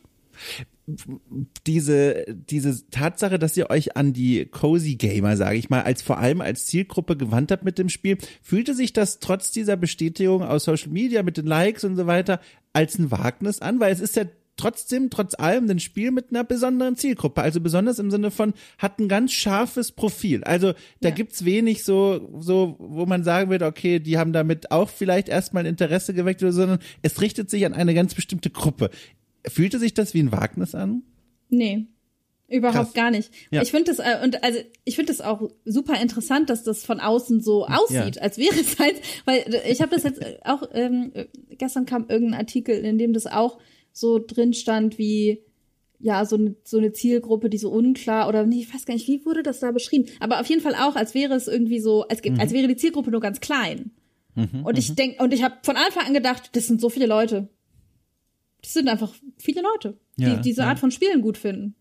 diese, diese Tatsache, dass ihr euch an die Cozy Gamer, sage ich mal, als vor allem als Zielgruppe gewandt habt mit dem Spiel, fühlte sich das trotz dieser Bestätigung aus Social Media mit den Likes und so weiter als ein Wagnis an? Weil es ist ja trotzdem, trotz allem, ein Spiel mit einer besonderen Zielgruppe. Also besonders im Sinne von, hat ein ganz scharfes Profil. Also da ja. gibt's wenig so, so, wo man sagen würde, okay, die haben damit auch vielleicht erstmal ein Interesse geweckt oder so, sondern es richtet sich an eine ganz bestimmte Gruppe. Fühlte sich das wie ein Wagnis an? Nee. Überhaupt Krass. gar nicht. Ja. Ich finde das äh, und also ich finde das auch super interessant, dass das von außen so aussieht, ja. als wäre es halt, weil äh, ich habe das jetzt äh, auch ähm, gestern kam irgendein Artikel, in dem das auch so drin stand wie ja so eine so eine Zielgruppe, die so unklar oder nee, ich weiß gar nicht, wie wurde das da beschrieben, aber auf jeden Fall auch, als wäre es irgendwie so, als, mhm. als wäre die Zielgruppe nur ganz klein. Mhm, und ich mhm. denk und ich habe von Anfang an gedacht, das sind so viele Leute. Das sind einfach viele Leute, die ja, diese ja. Art von Spielen gut finden.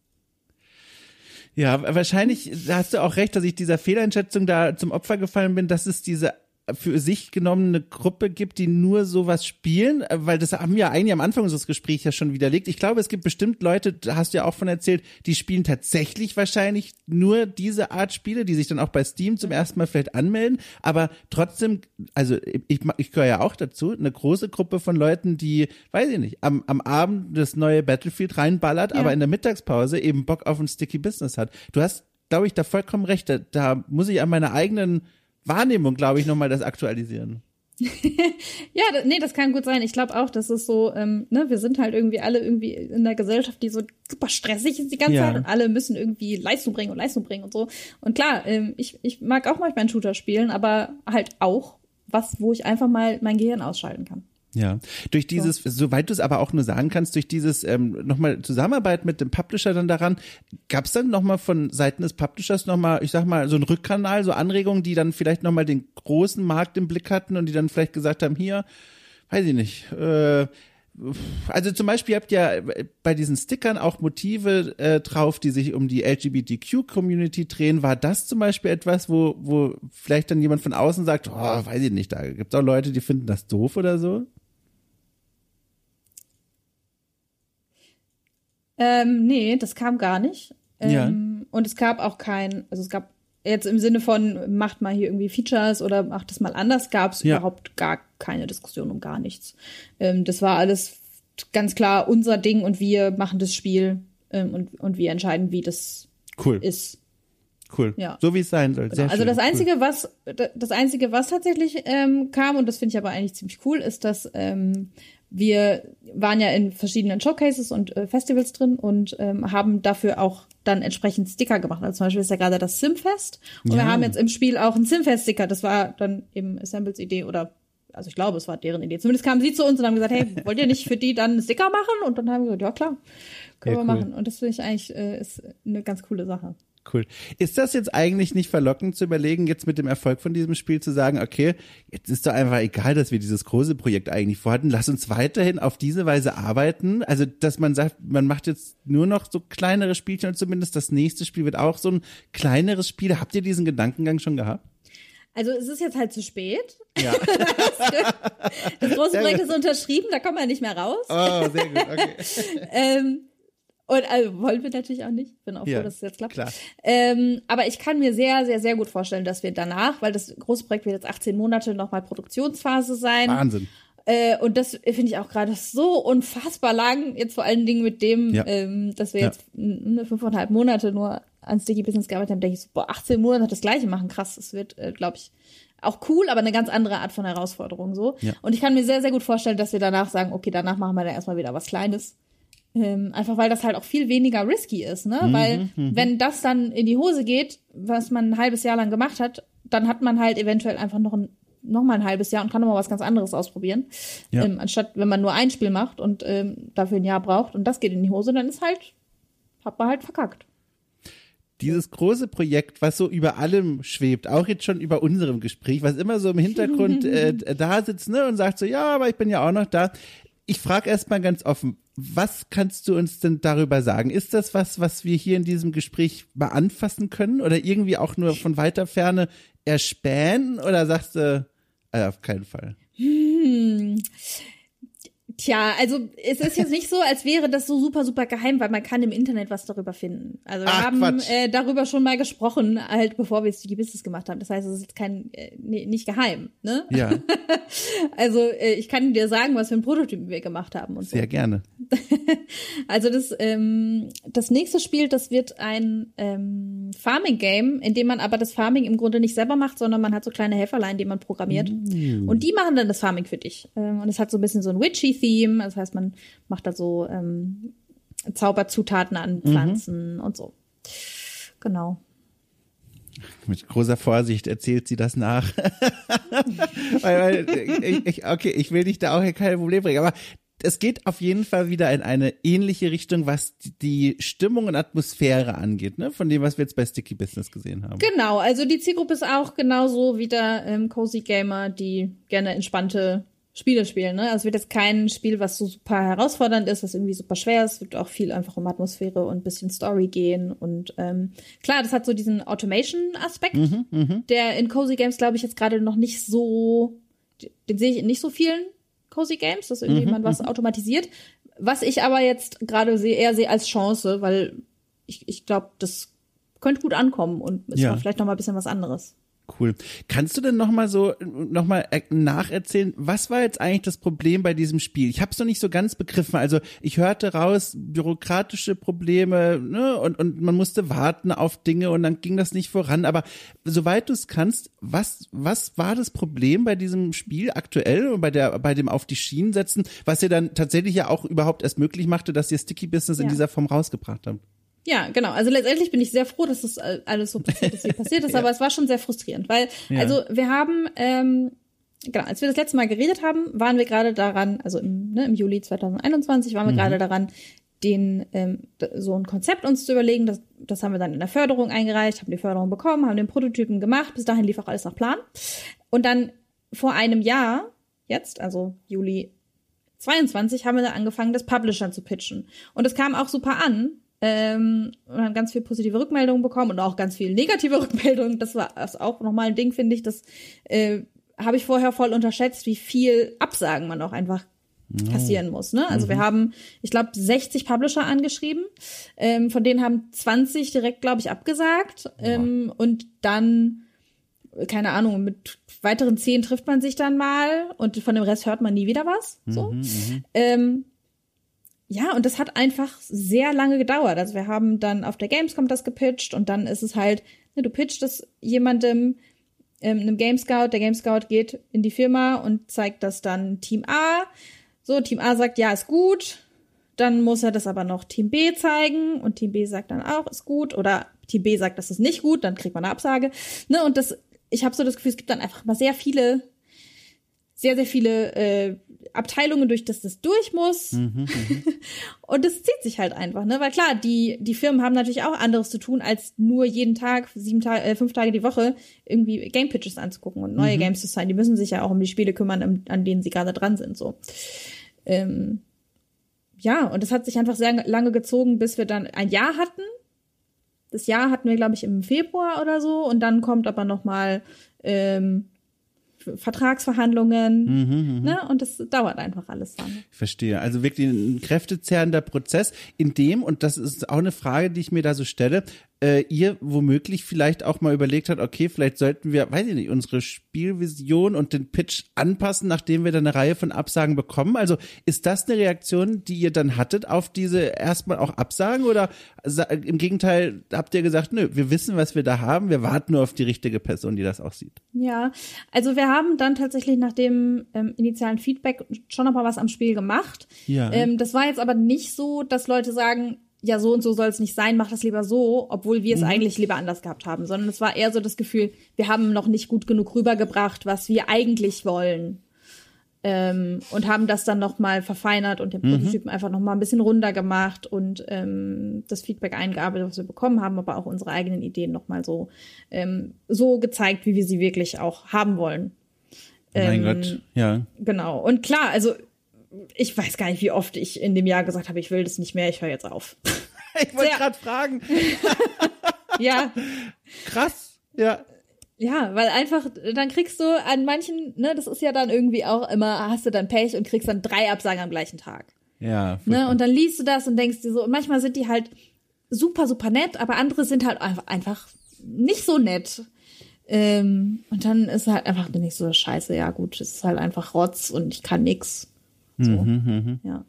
Ja, wahrscheinlich hast du auch recht, dass ich dieser Fehleinschätzung da zum Opfer gefallen bin, dass es diese für sich genommene Gruppe gibt, die nur sowas spielen, äh, weil das haben wir eigentlich am Anfang unseres Gesprächs ja schon widerlegt. Ich glaube, es gibt bestimmt Leute, da hast du ja auch von erzählt, die spielen tatsächlich wahrscheinlich nur diese Art Spiele, die sich dann auch bei Steam zum ersten Mal vielleicht anmelden, aber trotzdem, also ich, ich gehöre ja auch dazu, eine große Gruppe von Leuten, die, weiß ich nicht, am, am Abend das neue Battlefield reinballert, ja. aber in der Mittagspause eben Bock auf ein Sticky Business hat. Du hast, glaube ich, da vollkommen recht. Da, da muss ich an meine eigenen Wahrnehmung, glaube ich, nochmal das aktualisieren. <laughs> ja, nee, das kann gut sein. Ich glaube auch, dass es so, ähm, ne, wir sind halt irgendwie alle irgendwie in der Gesellschaft, die so super stressig ist die ganze ja. Zeit und alle müssen irgendwie Leistung bringen und Leistung bringen und so. Und klar, ähm, ich, ich mag auch manchmal einen Shooter spielen, aber halt auch was, wo ich einfach mal mein Gehirn ausschalten kann. Ja, durch dieses, so. soweit du es aber auch nur sagen kannst, durch dieses ähm, nochmal Zusammenarbeit mit dem Publisher dann daran, gab es dann nochmal von Seiten des Publishers nochmal, ich sag mal, so ein Rückkanal, so Anregungen, die dann vielleicht nochmal den großen Markt im Blick hatten und die dann vielleicht gesagt haben, hier, weiß ich nicht, äh, also zum Beispiel habt ihr bei diesen Stickern auch Motive äh, drauf, die sich um die LGBTQ-Community drehen. War das zum Beispiel etwas, wo, wo vielleicht dann jemand von außen sagt, oh, weiß ich nicht, da gibt es auch Leute, die finden das doof oder so? Ähm, nee, das kam gar nicht. Ähm, ja. Und es gab auch kein, also es gab jetzt im Sinne von, macht mal hier irgendwie Features oder macht es mal anders, gab es ja. überhaupt gar keine Diskussion um gar nichts. Ähm, das war alles ganz klar unser Ding und wir machen das Spiel ähm, und, und wir entscheiden, wie das cool. ist. Cool. Ja. So wie es sein soll. Sehr. Also das Einzige, cool. was das Einzige, was tatsächlich ähm, kam, und das finde ich aber eigentlich ziemlich cool, ist, dass ähm, wir waren ja in verschiedenen Showcases und äh, Festivals drin und ähm, haben dafür auch dann entsprechend Sticker gemacht. Also zum Beispiel ist ja gerade das Simfest und ja. wir haben jetzt im Spiel auch einen Simfest-Sticker. Das war dann eben Assembles Idee oder also ich glaube, es war deren Idee. Zumindest kamen sie zu uns und haben gesagt, hey, <laughs> wollt ihr nicht für die dann einen Sticker machen? Und dann haben wir gesagt, ja klar, können ja, wir cool. machen. Und das finde ich eigentlich äh, ist eine ganz coole Sache. Cool. Ist das jetzt eigentlich nicht verlockend zu überlegen, jetzt mit dem Erfolg von diesem Spiel zu sagen, okay, jetzt ist doch einfach egal, dass wir dieses große Projekt eigentlich vorhatten, lass uns weiterhin auf diese Weise arbeiten. Also, dass man sagt, man macht jetzt nur noch so kleinere Spielchen und zumindest das nächste Spiel wird auch so ein kleineres Spiel. Habt ihr diesen Gedankengang schon gehabt? Also es ist jetzt halt zu spät. Ja. <laughs> das große Projekt ist unterschrieben, da kommen wir nicht mehr raus. Oh, sehr gut, okay. <laughs> ähm, und also wollen wir natürlich auch nicht. Bin auch ja, froh, dass es jetzt klappt. Klar. Ähm, aber ich kann mir sehr, sehr, sehr gut vorstellen, dass wir danach, weil das große Projekt wird jetzt 18 Monate nochmal Produktionsphase sein. Wahnsinn. Äh, und das finde ich auch gerade so unfassbar lang, jetzt vor allen Dingen mit dem, ja. ähm, dass wir ja. jetzt eine fünfeinhalb Monate nur an Sticky Business gearbeitet haben, denke ich so, boah, 18 Monate das gleiche machen, krass, das wird, äh, glaube ich, auch cool, aber eine ganz andere Art von Herausforderung so. Ja. Und ich kann mir sehr, sehr gut vorstellen, dass wir danach sagen, okay, danach machen wir dann erstmal wieder was Kleines. Ähm, einfach weil das halt auch viel weniger risky ist, ne? Mhm, weil mhm. wenn das dann in die Hose geht, was man ein halbes Jahr lang gemacht hat, dann hat man halt eventuell einfach noch ein noch mal ein halbes Jahr und kann noch mal was ganz anderes ausprobieren, ja. ähm, anstatt wenn man nur ein Spiel macht und ähm, dafür ein Jahr braucht und das geht in die Hose, dann ist halt hat man halt verkackt dieses große Projekt, was so über allem schwebt, auch jetzt schon über unserem Gespräch, was immer so im Hintergrund <laughs> äh, da sitzt ne, und sagt so, ja, aber ich bin ja auch noch da. Ich frage erstmal ganz offen, was kannst du uns denn darüber sagen? Ist das was, was wir hier in diesem Gespräch mal anfassen können oder irgendwie auch nur von weiter Ferne erspähen oder sagst du, äh, auf keinen Fall? Hm. Tja, also es ist jetzt nicht so, als wäre das so super, super geheim, weil man kann im Internet was darüber finden. Also wir Ach, haben äh, darüber schon mal gesprochen, halt bevor wir Sticky Business gemacht haben. Das heißt, es ist jetzt kein äh, nicht geheim, ne? Ja. <laughs> also äh, ich kann dir sagen, was für ein Prototyp wir gemacht haben und Sehr so. gerne. <laughs> also das ähm, das nächste Spiel, das wird ein ähm, Farming Game, in dem man aber das Farming im Grunde nicht selber macht, sondern man hat so kleine Helferlein, die man programmiert mm. und die machen dann das Farming für dich. Ähm, und es hat so ein bisschen so ein Witchy Theme. Das heißt, man macht da so ähm, Zauberzutaten an mhm. Pflanzen mhm. und so. Genau. Mit großer Vorsicht erzählt sie das nach. <laughs> ich, ich, okay, ich will dich da auch keine Probleme bringen, aber es geht auf jeden Fall wieder in eine ähnliche Richtung, was die Stimmung und Atmosphäre angeht, ne? Von dem, was wir jetzt bei Sticky Business gesehen haben. Genau, also die Zielgruppe ist auch genauso wieder ähm, Cozy Gamer, die gerne entspannte Spiele spielen. Ne? Also es wird jetzt kein Spiel, was so super herausfordernd ist, was irgendwie super schwer ist. Es wird auch viel einfach um Atmosphäre und bisschen Story gehen. Und ähm, klar, das hat so diesen Automation-Aspekt, mhm, mh. der in Cozy Games, glaube ich, jetzt gerade noch nicht so, den sehe ich in nicht so vielen Cozy Games, dass irgendwie mhm, man was mhm. automatisiert. Was ich aber jetzt gerade sehe, eher sehe als Chance, weil ich, ich glaube, das könnte gut ankommen und ist ja. vielleicht noch mal ein bisschen was anderes. Cool. Kannst du denn noch mal so noch mal nacherzählen, was war jetzt eigentlich das Problem bei diesem Spiel? Ich habe es noch nicht so ganz begriffen. Also ich hörte raus bürokratische Probleme ne? und und man musste warten auf Dinge und dann ging das nicht voran. Aber soweit du es kannst, was was war das Problem bei diesem Spiel aktuell und bei der bei dem auf die Schienen setzen, was ihr dann tatsächlich ja auch überhaupt erst möglich machte, dass ihr Sticky Business ja. in dieser Form rausgebracht habt? Ja, genau. Also letztendlich bin ich sehr froh, dass das alles so passiert ist, wie <laughs> passiert ist, ja. aber es war schon sehr frustrierend, weil, ja. also wir haben, ähm, genau, als wir das letzte Mal geredet haben, waren wir gerade daran, also im, ne, im Juli 2021 waren wir mhm. gerade daran, den ähm, so ein Konzept uns zu überlegen. Das, das haben wir dann in der Förderung eingereicht, haben die Förderung bekommen, haben den Prototypen gemacht. Bis dahin lief auch alles nach Plan. Und dann vor einem Jahr, jetzt, also Juli 22, haben wir dann angefangen, das Publishern zu pitchen. Und es kam auch super an, ähm, und haben ganz viel positive Rückmeldungen bekommen und auch ganz viel negative <laughs> Rückmeldungen. Das war das auch nochmal ein Ding, finde ich. Das äh, habe ich vorher voll unterschätzt, wie viel Absagen man auch einfach kassieren muss. Ne? Also mhm. wir haben, ich glaube, 60 Publisher angeschrieben. Ähm, von denen haben 20 direkt, glaube ich, abgesagt. Ähm, und dann, keine Ahnung, mit weiteren 10 trifft man sich dann mal und von dem Rest hört man nie wieder was. So. Mhm, mhm, ähm, ja, und das hat einfach sehr lange gedauert. Also wir haben dann auf der Gamescom das gepitcht und dann ist es halt, ne, du pitcht es jemandem, ähm, einem Game Scout, der Game Scout geht in die Firma und zeigt das dann Team A. So, Team A sagt, ja, ist gut. Dann muss er das aber noch Team B zeigen und Team B sagt dann auch, ist gut. Oder Team B sagt, das ist nicht gut, dann kriegt man eine Absage. Ne, und das, ich habe so das Gefühl, es gibt dann einfach mal sehr viele, sehr, sehr viele äh, Abteilungen, durch das das durch muss. Mhm, mhm. <laughs> und das zieht sich halt einfach, ne? Weil klar, die, die Firmen haben natürlich auch anderes zu tun, als nur jeden Tag, sieben Tage, äh, fünf Tage die Woche irgendwie Game Pitches anzugucken und neue mhm. Games zu sein. Die müssen sich ja auch um die Spiele kümmern, an denen sie gerade dran sind, so. Ähm, ja, und das hat sich einfach sehr lange gezogen, bis wir dann ein Jahr hatten. Das Jahr hatten wir, glaube ich, im Februar oder so. Und dann kommt aber noch mal ähm, Vertragsverhandlungen, mhm, mhm, ne? Und das dauert einfach alles dann. Ich verstehe. Also wirklich ein kräftezehrender Prozess, in dem, und das ist auch eine Frage, die ich mir da so stelle, äh, ihr womöglich vielleicht auch mal überlegt habt, okay, vielleicht sollten wir, weiß ich nicht, unsere Spielvision und den Pitch anpassen, nachdem wir dann eine Reihe von Absagen bekommen. Also ist das eine Reaktion, die ihr dann hattet auf diese erstmal auch Absagen oder im Gegenteil habt ihr gesagt, nö, wir wissen, was wir da haben, wir warten nur auf die richtige Person, die das auch sieht? Ja, also wir haben dann tatsächlich nach dem ähm, initialen Feedback schon noch mal was am Spiel gemacht. Ja. Ähm, das war jetzt aber nicht so, dass Leute sagen, ja, so und so soll es nicht sein, mach das lieber so, obwohl wir es mhm. eigentlich lieber anders gehabt haben, sondern es war eher so das Gefühl, wir haben noch nicht gut genug rübergebracht, was wir eigentlich wollen. Ähm, und haben das dann noch mal verfeinert und den mhm. Prototypen einfach noch mal ein bisschen runder gemacht und ähm, das Feedback eingearbeitet, was wir bekommen haben, aber auch unsere eigenen Ideen noch mal so ähm, so gezeigt, wie wir sie wirklich auch haben wollen. mein ähm, Gott, ja. Genau. Und klar, also ich weiß gar nicht, wie oft ich in dem Jahr gesagt habe, ich will das nicht mehr, ich höre jetzt auf. <laughs> ich wollte gerade fragen. <laughs> ja. Krass, ja. Ja, weil einfach, dann kriegst du an manchen, ne, das ist ja dann irgendwie auch immer, hast du dann Pech und kriegst dann drei Absagen am gleichen Tag. Ja. Ne, und dann liest du das und denkst dir so, und manchmal sind die halt super, super nett, aber andere sind halt einfach, einfach nicht so nett. Ähm, und dann ist halt einfach, bin ich so, scheiße, ja gut, es ist halt einfach Rotz und ich kann nix. So, mhm, mhm. Ja.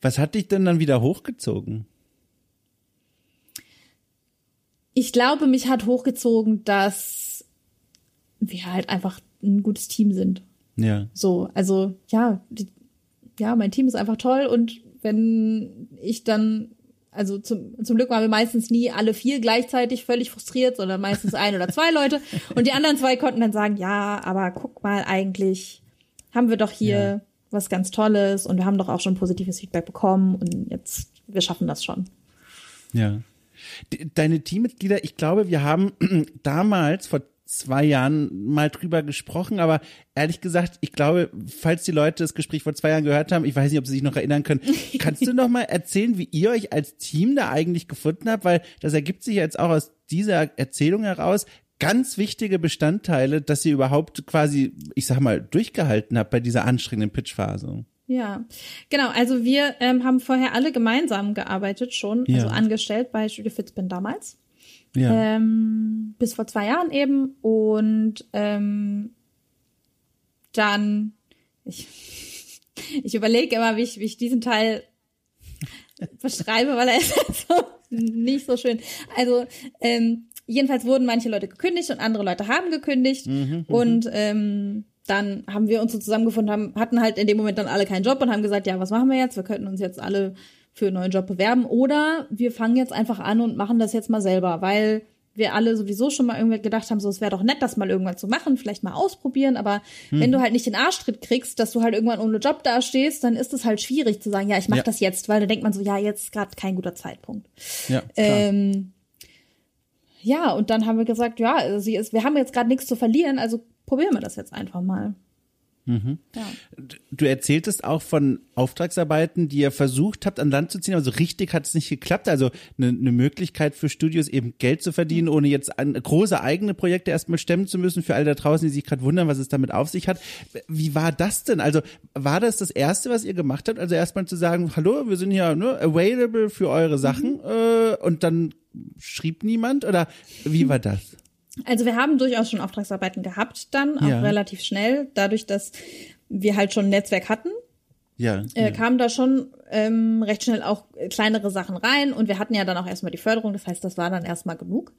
Was hat dich denn dann wieder hochgezogen? Ich glaube, mich hat hochgezogen, dass wir halt einfach ein gutes Team sind. Ja. So, also ja, die, ja, mein Team ist einfach toll und wenn ich dann also zum, zum Glück waren wir meistens nie alle vier gleichzeitig völlig frustriert, sondern meistens ein oder zwei Leute. <laughs> Und die anderen zwei konnten dann sagen, ja, aber guck mal, eigentlich haben wir doch hier was ganz Tolles und wir haben doch auch schon positives Feedback bekommen und jetzt, wir schaffen das schon. Ja. Deine Teammitglieder, ich glaube, wir haben <clears throat> damals vor zwei Jahren mal drüber gesprochen, aber ehrlich gesagt, ich glaube, falls die Leute das Gespräch vor zwei Jahren gehört haben, ich weiß nicht, ob sie sich noch erinnern können, <laughs> kannst du noch mal erzählen, wie ihr euch als Team da eigentlich gefunden habt, weil das ergibt sich jetzt auch aus dieser Erzählung heraus ganz wichtige Bestandteile, dass ihr überhaupt quasi, ich sag mal, durchgehalten habt bei dieser anstrengenden Pitchphase. Ja, genau. Also wir ähm, haben vorher alle gemeinsam gearbeitet schon, also ja. also angestellt bei Studio Fitzbin damals. Ja. Ähm, bis vor zwei Jahren eben. Und ähm, dann, ich, <laughs> ich überlege immer, wie ich, wie ich diesen Teil beschreibe, weil er <laughs> ist halt so nicht so schön. Also ähm, jedenfalls wurden manche Leute gekündigt und andere Leute haben gekündigt. Mhm, mhm, und ähm, dann haben wir uns so zusammengefunden, haben, hatten halt in dem Moment dann alle keinen Job und haben gesagt, ja, was machen wir jetzt? Wir könnten uns jetzt alle für einen neuen Job bewerben. Oder wir fangen jetzt einfach an und machen das jetzt mal selber, weil wir alle sowieso schon mal irgendwie gedacht haben, so es wäre doch nett, das mal irgendwann zu machen, vielleicht mal ausprobieren, aber hm. wenn du halt nicht den Arschtritt kriegst, dass du halt irgendwann ohne Job dastehst, dann ist es halt schwierig zu sagen, ja, ich mache ja. das jetzt, weil da denkt man so, ja, jetzt gerade kein guter Zeitpunkt. Ja, klar. Ähm, ja, und dann haben wir gesagt, ja, also wir haben jetzt gerade nichts zu verlieren, also probieren wir das jetzt einfach mal. Mhm. Ja. Du erzähltest auch von Auftragsarbeiten, die ihr versucht habt an Land zu ziehen, also richtig hat es nicht geklappt. Also eine, eine Möglichkeit für Studios eben Geld zu verdienen, ohne jetzt an, große eigene Projekte erstmal stemmen zu müssen. Für alle da draußen, die sich gerade wundern, was es damit auf sich hat. Wie war das denn? Also war das das Erste, was ihr gemacht habt? Also erstmal zu sagen, hallo, wir sind hier ne, available für eure Sachen mhm. äh, und dann schrieb niemand oder wie war das? Also wir haben durchaus schon Auftragsarbeiten gehabt dann, auch ja. relativ schnell, dadurch, dass wir halt schon ein Netzwerk hatten. Ja, äh, ja. kamen da schon ähm, recht schnell auch kleinere Sachen rein und wir hatten ja dann auch erstmal die Förderung, das heißt, das war dann erstmal genug.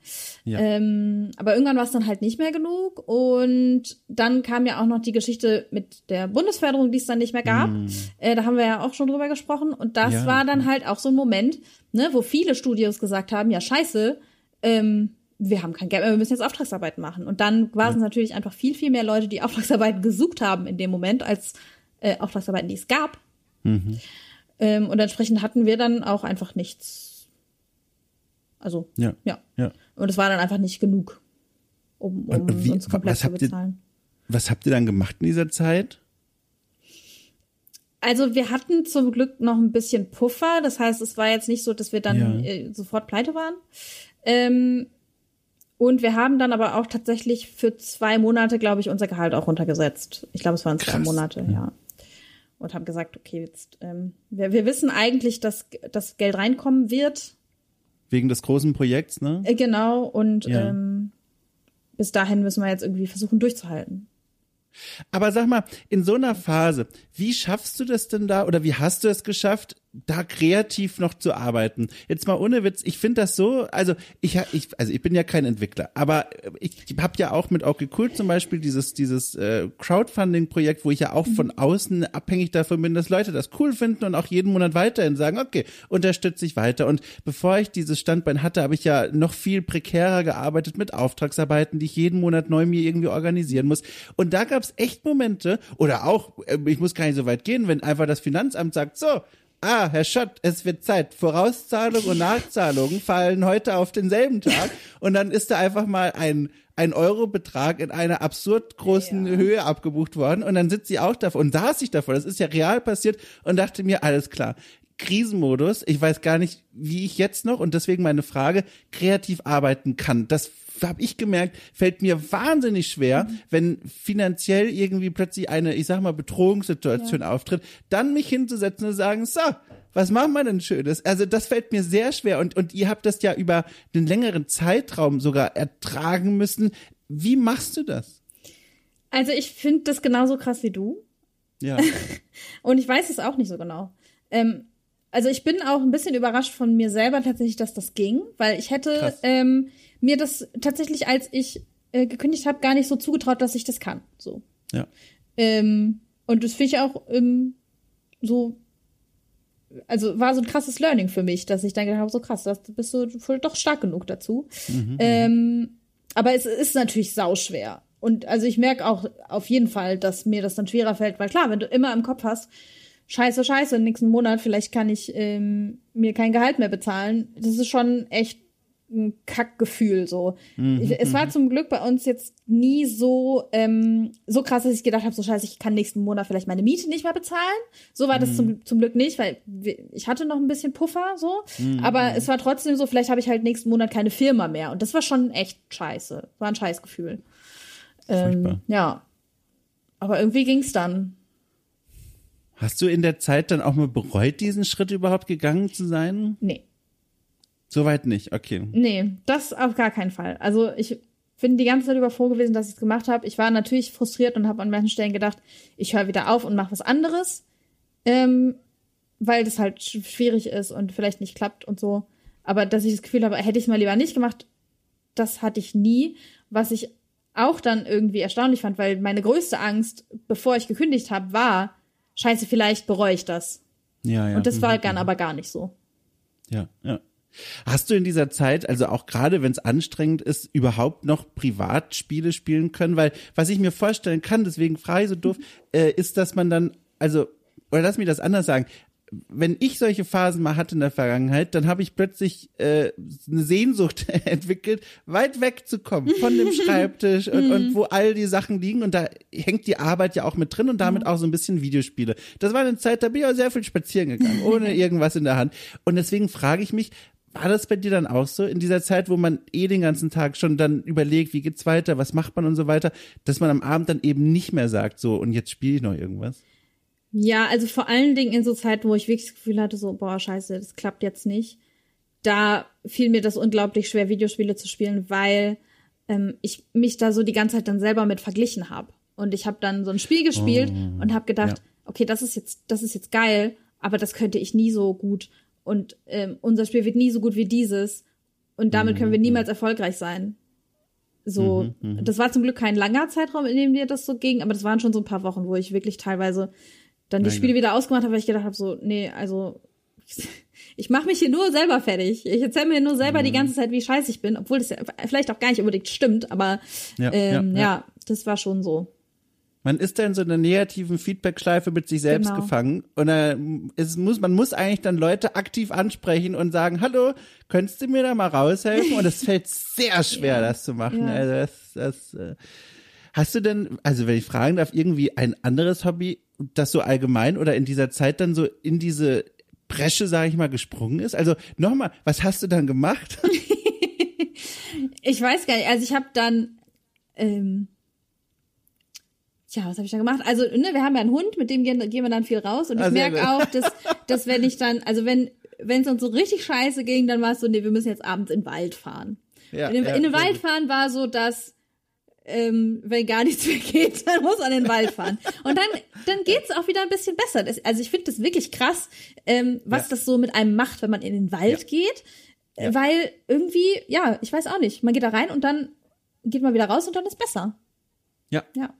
Ja. Ähm, aber irgendwann war es dann halt nicht mehr genug und dann kam ja auch noch die Geschichte mit der Bundesförderung, die es dann nicht mehr gab. Mm. Äh, da haben wir ja auch schon drüber gesprochen und das ja. war dann halt auch so ein Moment, ne, wo viele Studios gesagt haben, ja scheiße, ähm, wir haben kein Geld mehr, wir müssen jetzt Auftragsarbeiten machen. Und dann waren es natürlich einfach viel, viel mehr Leute, die Auftragsarbeiten gesucht haben in dem Moment, als äh, Auftragsarbeiten, die es gab. Mhm. Ähm, und entsprechend hatten wir dann auch einfach nichts. Also, ja. ja. ja. Und es war dann einfach nicht genug, um, um wie, uns komplett zu bezahlen. Ihr, was habt ihr dann gemacht in dieser Zeit? Also wir hatten zum Glück noch ein bisschen Puffer. Das heißt, es war jetzt nicht so, dass wir dann ja. äh, sofort pleite waren. Ähm, und wir haben dann aber auch tatsächlich für zwei Monate, glaube ich, unser Gehalt auch runtergesetzt. Ich glaube, es waren zwei Krass. Monate, ja. Und haben gesagt, okay, jetzt, ähm, wir, wir wissen eigentlich, dass das Geld reinkommen wird. Wegen des großen Projekts, ne? Äh, genau. Und ja. ähm, bis dahin müssen wir jetzt irgendwie versuchen durchzuhalten. Aber sag mal, in so einer Phase, wie schaffst du das denn da oder wie hast du es geschafft, da kreativ noch zu arbeiten. Jetzt mal ohne Witz, ich finde das so, also ich, ich, also ich bin ja kein Entwickler, aber ich habe ja auch mit Okay Cool zum Beispiel dieses, dieses äh, Crowdfunding-Projekt, wo ich ja auch von mhm. außen abhängig davon bin, dass Leute das cool finden und auch jeden Monat weiterhin sagen, okay, unterstütze ich weiter. Und bevor ich dieses Standbein hatte, habe ich ja noch viel prekärer gearbeitet mit Auftragsarbeiten, die ich jeden Monat neu mir irgendwie organisieren muss. Und da gab es echt Momente, oder auch, äh, ich muss gar nicht so weit gehen, wenn einfach das Finanzamt sagt, so, ah, Herr Schott, es wird Zeit. Vorauszahlung und Nachzahlungen fallen heute auf denselben Tag und dann ist da einfach mal ein ein Eurobetrag in einer absurd großen ja. Höhe abgebucht worden und dann sitzt sie auch davor und saß ich davor, das ist ja real passiert und dachte mir, alles klar, Krisenmodus, ich weiß gar nicht, wie ich jetzt noch und deswegen meine Frage, kreativ arbeiten kann. Das habe ich gemerkt, fällt mir wahnsinnig schwer, mhm. wenn finanziell irgendwie plötzlich eine, ich sag mal, Bedrohungssituation ja. auftritt, dann mich hinzusetzen und sagen, so, was machen wir denn Schönes? Also das fällt mir sehr schwer und, und ihr habt das ja über den längeren Zeitraum sogar ertragen müssen. Wie machst du das? Also ich finde das genauso krass wie du. Ja. <laughs> und ich weiß es auch nicht so genau. Ähm, also ich bin auch ein bisschen überrascht von mir selber tatsächlich, dass das ging, weil ich hätte ähm, mir das tatsächlich, als ich äh, gekündigt habe, gar nicht so zugetraut, dass ich das kann. So. Ja. Ähm, und das finde ich auch ähm, so, also war so ein krasses Learning für mich, dass ich dann gedacht habe, so krass, das bist du voll doch stark genug dazu. Mhm, ähm, aber es ist natürlich sauschwer. Und also ich merke auch auf jeden Fall, dass mir das dann schwerer fällt, weil klar, wenn du immer im Kopf hast, scheiße, scheiße, nächsten Monat vielleicht kann ich ähm, mir kein Gehalt mehr bezahlen, das ist schon echt ein Kackgefühl so. Mhm, es war mhm. zum Glück bei uns jetzt nie so ähm, so krass, dass ich gedacht habe, so scheiße, ich kann nächsten Monat vielleicht meine Miete nicht mehr bezahlen. So war das mhm. zum, zum Glück nicht, weil ich hatte noch ein bisschen Puffer so, mhm. aber es war trotzdem so, vielleicht habe ich halt nächsten Monat keine Firma mehr und das war schon echt scheiße. War ein Scheißgefühl. Ähm, ja. Aber irgendwie ging's dann. Hast du in der Zeit dann auch mal bereut, diesen Schritt überhaupt gegangen zu sein? Nee. Soweit nicht, okay. Nee, das auf gar keinen Fall. Also ich bin die ganze Zeit über froh gewesen, dass ich es gemacht habe. Ich war natürlich frustriert und habe an manchen Stellen gedacht, ich höre wieder auf und mache was anderes, ähm, weil das halt schwierig ist und vielleicht nicht klappt und so. Aber dass ich das Gefühl habe, hätte ich es mal lieber nicht gemacht, das hatte ich nie. Was ich auch dann irgendwie erstaunlich fand, weil meine größte Angst, bevor ich gekündigt habe, war, scheiße, vielleicht bereue ich das. Ja, ja. Und das war mhm, dann mhm. aber gar nicht so. Ja, ja. Hast du in dieser Zeit, also auch gerade wenn es anstrengend ist, überhaupt noch Privatspiele spielen können? Weil was ich mir vorstellen kann, deswegen frage ich so doof, äh, ist, dass man dann, also, oder lass mich das anders sagen, wenn ich solche Phasen mal hatte in der Vergangenheit, dann habe ich plötzlich äh, eine Sehnsucht <laughs> entwickelt, weit wegzukommen von dem <laughs> Schreibtisch und, und, wo all die Sachen liegen. Und da hängt die Arbeit ja auch mit drin und damit auch so ein bisschen Videospiele. Das war eine Zeit, da bin ich auch sehr viel spazieren gegangen, ohne <laughs> irgendwas in der Hand. Und deswegen frage ich mich, war das bei dir dann auch so in dieser Zeit, wo man eh den ganzen Tag schon dann überlegt, wie geht's weiter, was macht man und so weiter, dass man am Abend dann eben nicht mehr sagt, so und jetzt spiele ich noch irgendwas? Ja, also vor allen Dingen in so Zeiten, wo ich wirklich das Gefühl hatte, so, boah, scheiße, das klappt jetzt nicht. Da fiel mir das unglaublich schwer, Videospiele zu spielen, weil ähm, ich mich da so die ganze Zeit dann selber mit verglichen habe. Und ich habe dann so ein Spiel gespielt oh, und habe gedacht, ja. okay, das ist jetzt, das ist jetzt geil, aber das könnte ich nie so gut. Und ähm, unser Spiel wird nie so gut wie dieses. Und damit können wir mhm, niemals mhm. erfolgreich sein. So, mhm, mhm, das war zum Glück kein langer Zeitraum, in dem mir das so ging, aber das waren schon so ein paar Wochen, wo ich wirklich teilweise dann die Nein, Spiele wieder ausgemacht habe, weil ich gedacht habe, so, nee, also <laughs> ich mache mich hier nur selber fertig. Ich erzähle mir nur selber mhm. die ganze Zeit, wie scheiße ich bin, obwohl das ja vielleicht auch gar nicht unbedingt stimmt, aber ja, ähm, ja, ja, das war schon so. Man ist da in so einer negativen Feedback-Schleife mit sich selbst genau. gefangen. Und äh, es muss, man muss eigentlich dann Leute aktiv ansprechen und sagen, hallo, könntest du mir da mal raushelfen? Und es <laughs> fällt sehr schwer, das zu machen. Also das, das, äh, hast du denn, also wenn ich fragen darf, irgendwie ein anderes Hobby, das so allgemein oder in dieser Zeit dann so in diese Bresche, sage ich mal, gesprungen ist? Also nochmal, was hast du dann gemacht? <laughs> ich weiß gar nicht. Also ich habe dann ähm, Tja, was habe ich da gemacht? Also, ne, wir haben ja einen Hund, mit dem gehen, gehen wir dann viel raus. Und ich also, merke auch, dass, <laughs> dass wenn ich dann, also wenn wenn es uns so richtig scheiße ging, dann war es so, nee, wir müssen jetzt abends in den Wald fahren. Ja, in, den, ja, in den Wald fahren war so, dass ähm, wenn gar nichts mehr geht, <laughs> dann muss man in den Wald fahren. Und dann, dann geht's auch wieder ein bisschen besser. Das, also ich finde das wirklich krass, ähm, was ja. das so mit einem macht, wenn man in den Wald geht. Weil irgendwie, ja, ich weiß auch nicht, man geht da rein und dann geht man wieder raus und dann ist besser. Ja. ja.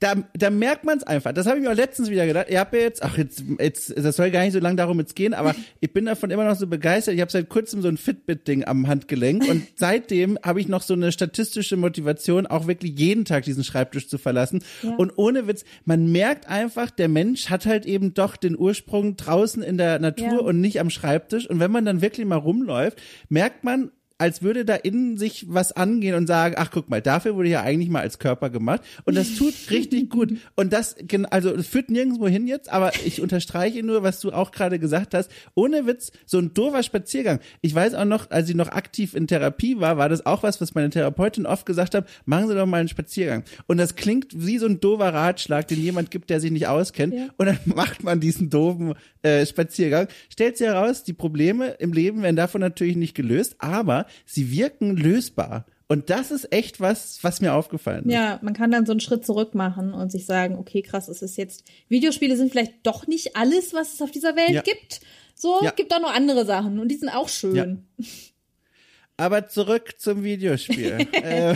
Da, da merkt man es einfach. Das habe ich mir auch letztens wieder gedacht. Habt ja jetzt, ach, jetzt, jetzt, das soll gar nicht so lange darum jetzt gehen, aber <laughs> ich bin davon immer noch so begeistert. Ich habe seit kurzem so ein Fitbit-Ding am Handgelenk und <laughs> seitdem habe ich noch so eine statistische Motivation, auch wirklich jeden Tag diesen Schreibtisch zu verlassen. Ja. Und ohne Witz, man merkt einfach, der Mensch hat halt eben doch den Ursprung draußen in der Natur ja. und nicht am Schreibtisch. Und wenn man dann wirklich mal rumläuft, merkt man, als würde da innen sich was angehen und sagen, ach guck mal, dafür wurde ja eigentlich mal als Körper gemacht und das tut <laughs> richtig gut. Und das also es führt nirgendwo hin jetzt, aber ich unterstreiche nur, was du auch gerade gesagt hast, ohne Witz, so ein doofer Spaziergang. Ich weiß auch noch, als ich noch aktiv in Therapie war, war das auch was, was meine Therapeutin oft gesagt hat, machen Sie doch mal einen Spaziergang. Und das klingt wie so ein doofer Ratschlag, den jemand gibt, der sich nicht auskennt. Ja. und dann <laughs> macht man diesen doofen äh, Spaziergang, stellt sich heraus, die Probleme im Leben werden davon natürlich nicht gelöst, aber sie wirken lösbar. Und das ist echt was, was mir aufgefallen ist. Ja, man kann dann so einen Schritt zurück machen und sich sagen, okay, krass, es ist jetzt, Videospiele sind vielleicht doch nicht alles, was es auf dieser Welt ja. gibt. So, ja. gibt auch noch andere Sachen und die sind auch schön. Ja. <laughs> Aber zurück zum Videospiel. <laughs> äh,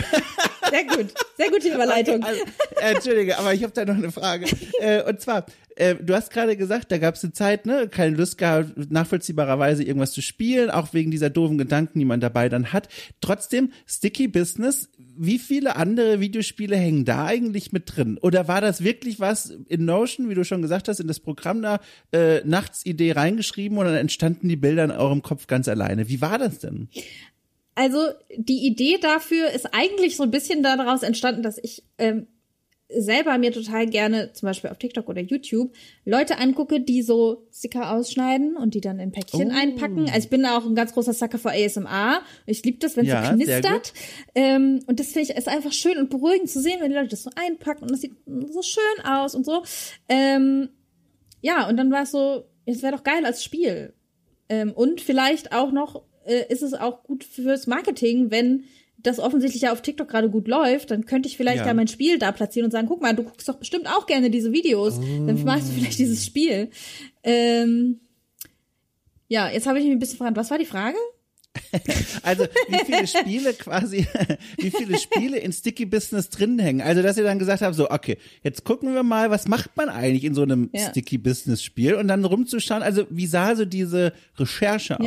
sehr gut, sehr gute Überleitung. Also, äh, Entschuldige, aber ich habe da noch eine Frage. Äh, und zwar, du hast gerade gesagt, da gab es eine Zeit, ne, keine Lust gehabt, nachvollziehbarerweise irgendwas zu spielen, auch wegen dieser doofen Gedanken, die man dabei dann hat. Trotzdem, Sticky Business, wie viele andere Videospiele hängen da eigentlich mit drin? Oder war das wirklich was in Notion, wie du schon gesagt hast, in das Programm da äh, Nachtsidee reingeschrieben und dann entstanden die Bilder in eurem Kopf ganz alleine? Wie war das denn? Also die Idee dafür ist eigentlich so ein bisschen daraus entstanden, dass ich ähm, selber mir total gerne, zum Beispiel auf TikTok oder YouTube, Leute angucke, die so Sticker ausschneiden und die dann in Päckchen oh. einpacken. Also ich bin auch ein ganz großer Sucker für ASMR. Ich liebe das, wenn es ja, so knistert. Ähm, und das finde ich ist einfach schön und beruhigend zu sehen, wenn die Leute das so einpacken und das sieht so schön aus und so. Ähm, ja, und dann war es so, es wäre doch geil als Spiel. Ähm, und vielleicht auch noch äh, ist es auch gut fürs Marketing, wenn das offensichtlich ja auf TikTok gerade gut läuft, dann könnte ich vielleicht ja. ja mein Spiel da platzieren und sagen, guck mal, du guckst doch bestimmt auch gerne diese Videos, oh. dann machst du vielleicht dieses Spiel. Ähm, ja, jetzt habe ich mich ein bisschen gefragt, was war die Frage? <laughs> also wie viele Spiele quasi, <laughs> wie viele Spiele in Sticky Business drin hängen. Also dass ihr dann gesagt habt, so okay, jetzt gucken wir mal, was macht man eigentlich in so einem ja. Sticky Business Spiel und dann rumzuschauen. Also wie sah so diese Recherche aus?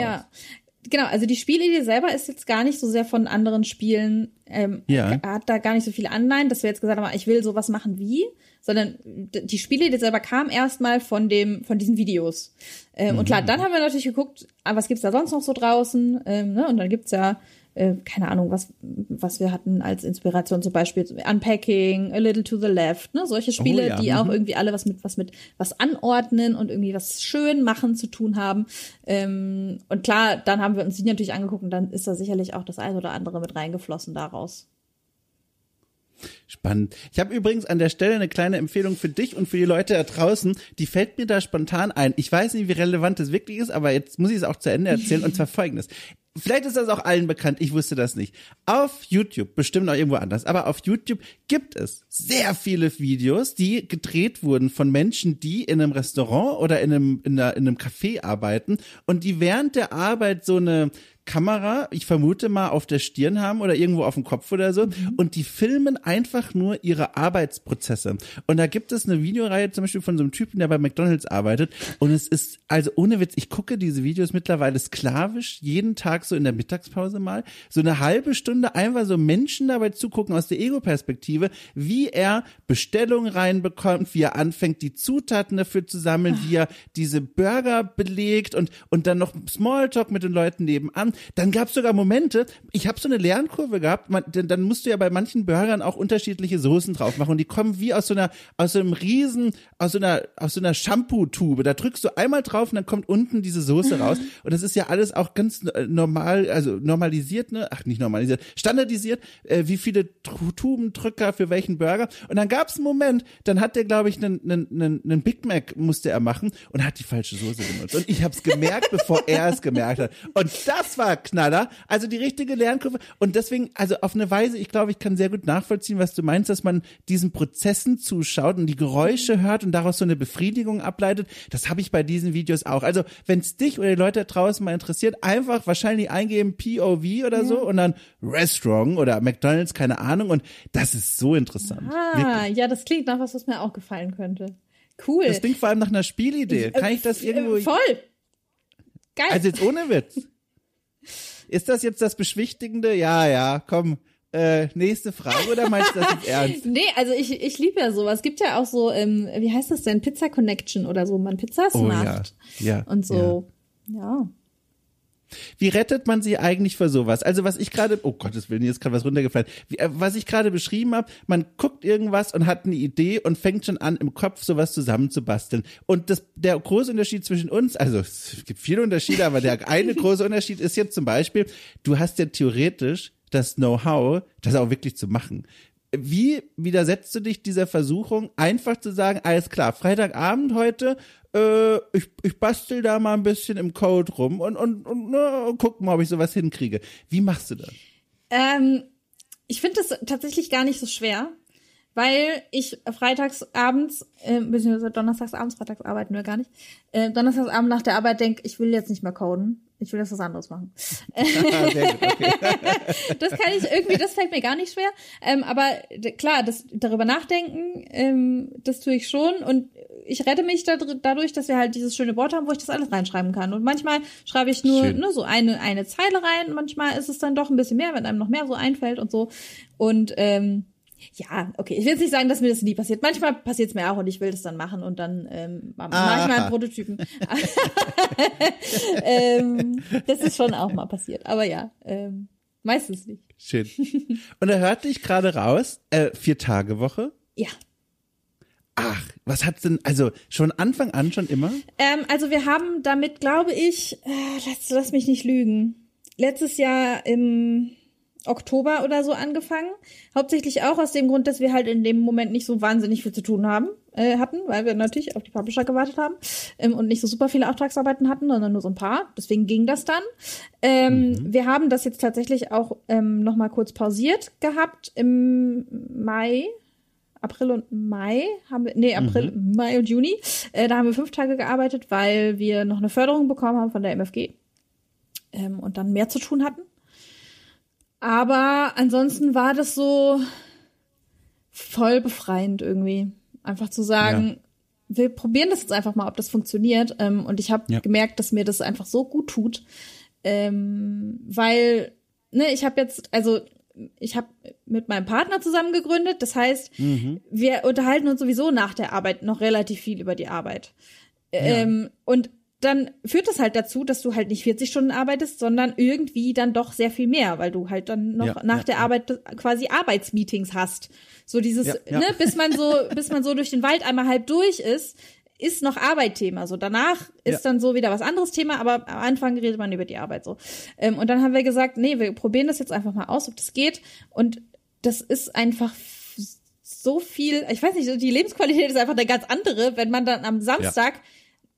Genau, also die Spielidee selber ist jetzt gar nicht so sehr von anderen Spielen, ähm, ja. hat da gar nicht so viele Anleihen, dass wir jetzt gesagt haben, ich will sowas machen wie, sondern die Spielidee selber kam erstmal von dem, von diesen Videos. Ähm, mhm. Und klar, dann haben wir natürlich geguckt, ah, was gibt's da sonst noch so draußen, ähm, ne? Und dann gibt's ja äh, keine Ahnung, was, was wir hatten als Inspiration, zum Beispiel Unpacking, A Little to the Left, ne, solche Spiele, oh, ja. die mhm. auch irgendwie alle was mit, was mit, was anordnen und irgendwie was schön machen zu tun haben. Ähm, und klar, dann haben wir uns die natürlich angeguckt und dann ist da sicherlich auch das eine oder andere mit reingeflossen daraus. Spannend. Ich habe übrigens an der Stelle eine kleine Empfehlung für dich und für die Leute da draußen. Die fällt mir da spontan ein. Ich weiß nicht, wie relevant das wirklich ist, aber jetzt muss ich es auch zu Ende erzählen. und zwar folgendes vielleicht ist das auch allen bekannt, ich wusste das nicht. Auf YouTube, bestimmt auch irgendwo anders, aber auf YouTube gibt es sehr viele Videos, die gedreht wurden von Menschen, die in einem Restaurant oder in einem, in, einer, in einem Café arbeiten und die während der Arbeit so eine Kamera, ich vermute mal, auf der Stirn haben oder irgendwo auf dem Kopf oder so. Mhm. Und die filmen einfach nur ihre Arbeitsprozesse. Und da gibt es eine Videoreihe zum Beispiel von so einem Typen, der bei McDonalds arbeitet. Und es ist, also ohne Witz, ich gucke diese Videos mittlerweile sklavisch, jeden Tag so in der Mittagspause mal, so eine halbe Stunde einfach so Menschen dabei zugucken aus der Ego-Perspektive, wie er Bestellungen reinbekommt, wie er anfängt, die Zutaten dafür zu sammeln, wie er diese Burger belegt und, und dann noch Smalltalk mit den Leuten nebenan dann gab es sogar Momente, ich habe so eine Lernkurve gehabt, man, denn, dann musst du ja bei manchen Burgern auch unterschiedliche Soßen drauf machen und die kommen wie aus so einer, aus so einem riesen, aus so einer, aus so einer Shampoo-Tube. Da drückst du einmal drauf und dann kommt unten diese Soße raus. Und das ist ja alles auch ganz normal, also normalisiert, ne? Ach, nicht normalisiert, standardisiert, äh, wie viele Tubendrücker für welchen Burger. Und dann gab es einen Moment, dann hat der, glaube ich, einen, einen, einen, einen Big Mac musste er machen und hat die falsche Soße benutzt. Und ich habe es gemerkt, bevor er es gemerkt hat. Und das war Knaller. Also die richtige Lernkurve. Und deswegen, also auf eine Weise, ich glaube, ich kann sehr gut nachvollziehen, was du meinst, dass man diesen Prozessen zuschaut und die Geräusche hört und daraus so eine Befriedigung ableitet. Das habe ich bei diesen Videos auch. Also wenn es dich oder die Leute draußen mal interessiert, einfach wahrscheinlich eingeben POV oder so und dann Restaurant oder McDonalds, keine Ahnung. Und das ist so interessant. Ah, Wirklich. ja, das klingt nach was, was mir auch gefallen könnte. Cool. Das klingt vor allem nach einer Spielidee. Kann ich das äh, irgendwo? Voll. Geil. Also jetzt ohne Witz. Ist das jetzt das Beschwichtigende? Ja, ja, komm. Äh, nächste Frage oder meinst du das jetzt <laughs> ernst? nee, also ich, ich liebe ja sowas. Es gibt ja auch so, ähm, wie heißt das denn? Pizza Connection oder so, man Pizzas oh, macht. Ja, ja, und so. Ja. ja. Wie rettet man sie eigentlich vor sowas? Also was ich gerade, oh Gottes Willen, hier ist gerade was runtergefallen. Wie, äh, was ich gerade beschrieben habe, man guckt irgendwas und hat eine Idee und fängt schon an, im Kopf sowas zusammenzubasteln. Und das, der große Unterschied zwischen uns, also es gibt viele Unterschiede, aber der eine große Unterschied ist jetzt zum Beispiel, du hast ja theoretisch das Know-how, das auch wirklich zu machen. Wie widersetzt du dich dieser Versuchung, einfach zu sagen, alles klar, Freitagabend heute, äh, ich, ich bastel da mal ein bisschen im Code rum und, und, und ne, guck mal, ob ich sowas hinkriege. Wie machst du das? Ähm, ich finde das tatsächlich gar nicht so schwer, weil ich freitags abends, äh, beziehungsweise donnerstags abends, freitags arbeiten wir gar nicht, äh, donnerstags abends nach der Arbeit denke, ich will jetzt nicht mehr coden. Ich will das was anderes machen. <laughs> <laughs> Das kann ich irgendwie, das fällt mir gar nicht schwer. Ähm, aber klar, das darüber nachdenken, ähm, das tue ich schon. Und ich rette mich da, dadurch, dass wir halt dieses schöne Wort haben, wo ich das alles reinschreiben kann. Und manchmal schreibe ich nur, nur so eine, eine Zeile rein. Manchmal ist es dann doch ein bisschen mehr, wenn einem noch mehr so einfällt und so. Und ähm, ja, okay. Ich will jetzt nicht sagen, dass mir das nie passiert. Manchmal passiert es mir auch und ich will das dann machen und dann ähm, manchmal einen Prototypen. <laughs> ähm, das ist schon auch mal passiert. Aber ja, ähm, meistens nicht. Schön. Und er hörte ich gerade raus, äh, vier Tage Woche. Ja. Ach, was hat's denn, also schon Anfang an schon immer? Ähm, also wir haben damit, glaube ich, äh, lass, lass mich nicht lügen, letztes Jahr im Oktober oder so angefangen. Hauptsächlich auch aus dem Grund, dass wir halt in dem Moment nicht so wahnsinnig viel zu tun haben, äh, hatten, weil wir natürlich auf die Publisher gewartet haben ähm, und nicht so super viele Auftragsarbeiten hatten, sondern nur so ein paar. Deswegen ging das dann. Ähm, mhm. Wir haben das jetzt tatsächlich auch ähm, noch mal kurz pausiert gehabt im Mai. April und Mai haben wir, nee, April, mhm. Mai und Juni. Äh, da haben wir fünf Tage gearbeitet, weil wir noch eine Förderung bekommen haben von der MFG ähm, und dann mehr zu tun hatten. Aber ansonsten war das so voll befreiend irgendwie. Einfach zu sagen, ja. wir probieren das jetzt einfach mal, ob das funktioniert. Ähm, und ich habe ja. gemerkt, dass mir das einfach so gut tut. Ähm, weil, ne, ich habe jetzt, also ich habe mit meinem Partner zusammen gegründet. Das heißt, mhm. wir unterhalten uns sowieso nach der Arbeit noch relativ viel über die Arbeit. Ja. Ähm, und dann führt das halt dazu, dass du halt nicht 40 Stunden arbeitest, sondern irgendwie dann doch sehr viel mehr, weil du halt dann noch ja, nach ja, der Arbeit quasi Arbeitsmeetings hast. So dieses, ne, bis man so, bis man so durch den Wald einmal halb durch ist, ist noch Arbeit Thema. So danach ist dann so wieder was anderes Thema, aber am Anfang redet man über die Arbeit so. Ähm, und dann haben wir gesagt, nee, wir probieren das jetzt einfach mal aus, ob das geht. Und das ist einfach so viel, ich weiß nicht, die Lebensqualität ist einfach eine ganz andere, wenn man dann am Samstag ja.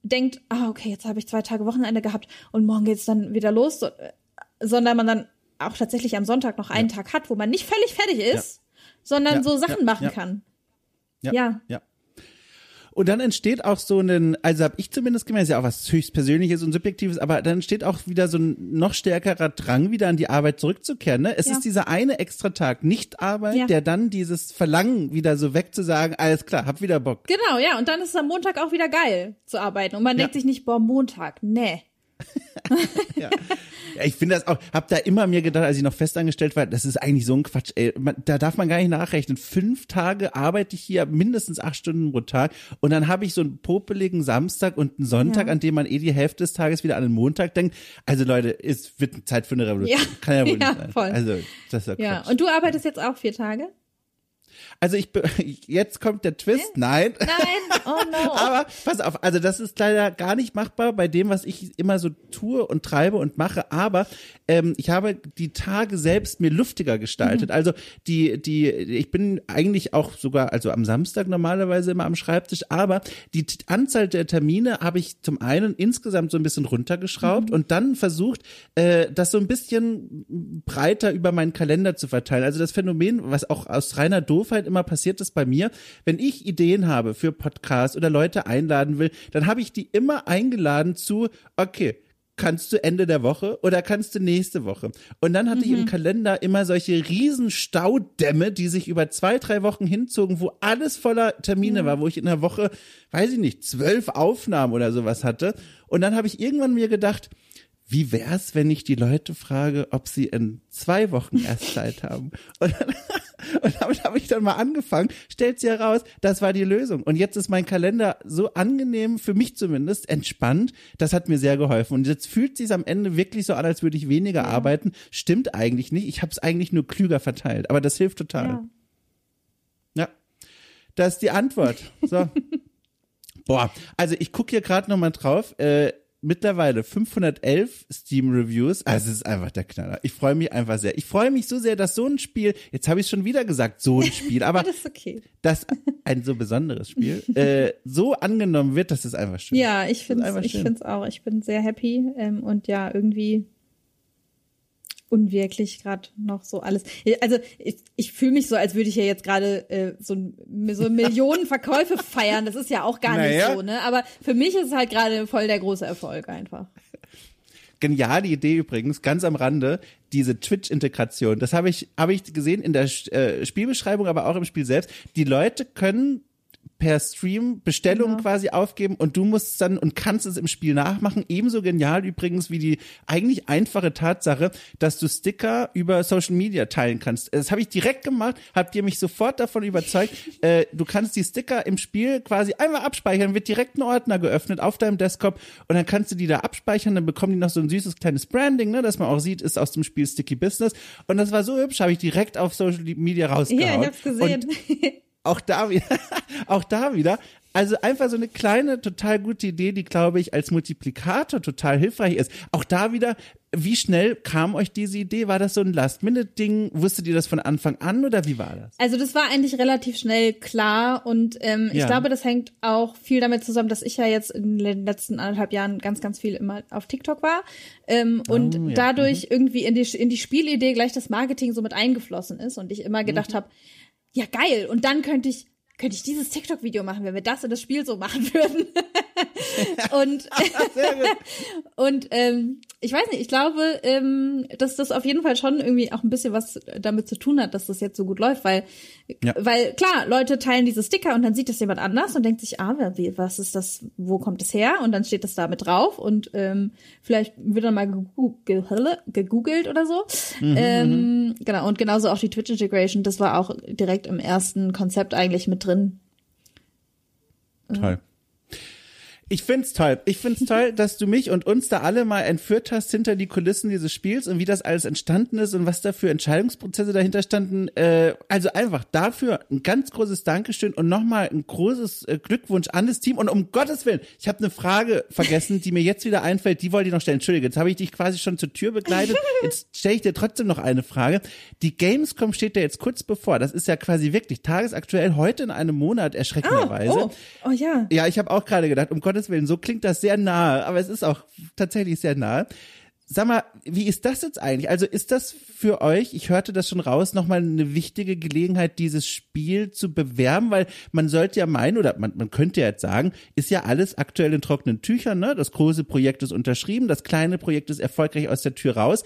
Denkt, ah, okay, jetzt habe ich zwei Tage Wochenende gehabt und morgen geht's dann wieder los, so, sondern man dann auch tatsächlich am Sonntag noch einen ja. Tag hat, wo man nicht völlig fertig ist, sondern so Sachen machen kann. ja. ja. Und dann entsteht auch so ein, also habe ich zumindest gemerkt, ist ja auch was höchst Persönliches und Subjektives, aber dann entsteht auch wieder so ein noch stärkerer Drang, wieder an die Arbeit zurückzukehren. Ne? Es ja. ist dieser eine extra Tag Nicht-Arbeit, ja. der dann dieses Verlangen wieder so wegzusagen, alles klar, hab wieder Bock. Genau, ja, und dann ist es am Montag auch wieder geil zu arbeiten. Und man ja. denkt sich nicht, boah, Montag, nee. <laughs> ja. ja. ich finde das auch, hab da immer mir gedacht, als ich noch festangestellt war, das ist eigentlich so ein Quatsch, ey, man, da darf man gar nicht nachrechnen. Fünf Tage arbeite ich hier mindestens acht Stunden pro Tag und dann habe ich so einen popeligen Samstag und einen Sonntag, ja. an dem man eh die Hälfte des Tages wieder an den Montag denkt. Also Leute, es wird Zeit für eine Revolution. Ja. Kann ja wohl <laughs> nicht sein. Voll. Also, das ist ja, Quatsch. ja. Und du arbeitest jetzt auch vier Tage? Also ich <laughs> jetzt kommt der Twist. Nein. Nein. Oh no. <laughs> Aber pass auf, also das ist leider gar nicht machbar bei dem, was ich immer so tue und treibe und mache. Aber ähm, ich habe die Tage selbst mir luftiger gestaltet. Mhm. Also die, die, ich bin eigentlich auch sogar, also am Samstag normalerweise immer am Schreibtisch, aber die Anzahl der Termine habe ich zum einen insgesamt so ein bisschen runtergeschraubt mhm. und dann versucht, äh, das so ein bisschen breiter über meinen Kalender zu verteilen. Also das Phänomen, was auch aus reiner Doofheit immer passiert ist bei mir, wenn ich Ideen habe für Podcasts oder Leute einladen will, dann habe ich die immer eingeladen zu, okay, kannst du Ende der Woche oder kannst du nächste Woche? Und dann hatte mhm. ich im mhm. Kalender immer solche riesen Staudämme, die sich über zwei, drei Wochen hinzogen, wo alles voller Termine mhm. war, wo ich in der Woche, weiß ich nicht, zwölf Aufnahmen oder sowas hatte. Und dann habe ich irgendwann mir gedacht, wie wär's, wenn ich die Leute frage, ob sie in zwei Wochen erst Zeit haben? <laughs> Und, und damit habe ich dann mal angefangen, stellt sich heraus, das war die Lösung. Und jetzt ist mein Kalender so angenehm, für mich zumindest, entspannt. Das hat mir sehr geholfen. Und jetzt fühlt sich am Ende wirklich so an, als würde ich weniger ja. arbeiten. Stimmt eigentlich nicht. Ich habe es eigentlich nur klüger verteilt. Aber das hilft total. Ja. ja. Das ist die Antwort. So. <laughs> Boah, also ich gucke hier gerade noch mal drauf. Äh, mittlerweile 511 Steam Reviews. Also es ist einfach der Knaller. Ich freue mich einfach sehr. Ich freue mich so sehr, dass so ein Spiel, jetzt habe ich schon wieder gesagt, so ein Spiel, aber <laughs> das ist okay. dass ein so besonderes Spiel äh, so angenommen wird, das ist einfach schön. Ja, ich finde es ich find's auch. Ich bin sehr happy ähm, und ja, irgendwie unwirklich gerade noch so alles. Also ich, ich fühle mich so, als würde ich ja jetzt gerade äh, so, so Millionen Verkäufe <laughs> feiern. Das ist ja auch gar naja. nicht so, ne? Aber für mich ist es halt gerade voll der große Erfolg einfach. Geniale Idee übrigens, ganz am Rande, diese Twitch-Integration. Das habe ich, habe ich gesehen in der äh, Spielbeschreibung, aber auch im Spiel selbst. Die Leute können per Stream Bestellungen ja. quasi aufgeben und du musst dann und kannst es im Spiel nachmachen. Ebenso genial übrigens wie die eigentlich einfache Tatsache, dass du Sticker über Social Media teilen kannst. Das habe ich direkt gemacht, habt ihr mich sofort davon überzeugt. <laughs> äh, du kannst die Sticker im Spiel quasi einmal abspeichern, wird direkt ein Ordner geöffnet auf deinem Desktop und dann kannst du die da abspeichern, dann bekommen die noch so ein süßes kleines Branding, ne, dass man auch sieht, ist aus dem Spiel Sticky Business. Und das war so hübsch, habe ich direkt auf Social Media rausgehauen. Ja, ich hab's gesehen. Und <laughs> auch da wieder, <laughs> auch da wieder, also einfach so eine kleine, total gute Idee, die, glaube ich, als Multiplikator total hilfreich ist. Auch da wieder, wie schnell kam euch diese Idee? War das so ein Last-Minute-Ding? Wusstet ihr das von Anfang an oder wie war das? Also das war eigentlich relativ schnell klar und ähm, ich ja. glaube, das hängt auch viel damit zusammen, dass ich ja jetzt in den letzten anderthalb Jahren ganz, ganz viel immer auf TikTok war ähm, und oh, ja. dadurch mhm. irgendwie in die, in die Spielidee gleich das Marketing so mit eingeflossen ist und ich immer gedacht mhm. habe, ja geil. Und dann könnte ich könnte ich dieses TikTok-Video machen, wenn wir das in das Spiel so machen <laughs> würden. und <laughs> und ähm, ich weiß nicht, ich glaube, ähm, dass das auf jeden Fall schon irgendwie auch ein bisschen was damit zu tun hat, dass das jetzt so gut läuft, weil, ja. weil klar, Leute teilen diese Sticker und dann sieht das jemand anders und denkt sich, ah, wie, was ist das, wo kommt es her? Und dann steht das da mit drauf und ähm, vielleicht wird dann mal gegoogelt oder so. Mhm, ähm, mhm. genau, und genauso auch die Twitch Integration, das war auch direkt im ersten Konzept eigentlich mit drin. Toll. Ich find's toll. Ich find's toll, <laughs> dass du mich und uns da alle mal entführt hast hinter die Kulissen dieses Spiels und wie das alles entstanden ist und was da für Entscheidungsprozesse dahinter standen. Äh, also einfach dafür ein ganz großes Dankeschön und nochmal ein großes äh, Glückwunsch an das Team. Und um Gottes Willen, ich habe eine Frage vergessen, die mir jetzt wieder einfällt, die wollte ich noch stellen. Entschuldige, jetzt habe ich dich quasi schon zur Tür begleitet. <laughs> Jetzt stelle ich dir trotzdem noch eine Frage. Die Gamescom steht ja jetzt kurz bevor. Das ist ja quasi wirklich tagesaktuell heute in einem Monat erschreckenderweise. Oh, oh, oh ja. Ja, ich habe auch gerade gedacht, um Gottes Gottes Willen, so klingt das sehr nahe, aber es ist auch tatsächlich sehr nahe. Sag mal, wie ist das jetzt eigentlich? Also ist das für euch, ich hörte das schon raus, nochmal eine wichtige Gelegenheit, dieses Spiel zu bewerben? Weil man sollte ja meinen, oder man, man könnte ja jetzt sagen, ist ja alles aktuell in trockenen Tüchern, ne? Das große Projekt ist unterschrieben, das kleine Projekt ist erfolgreich aus der Tür raus.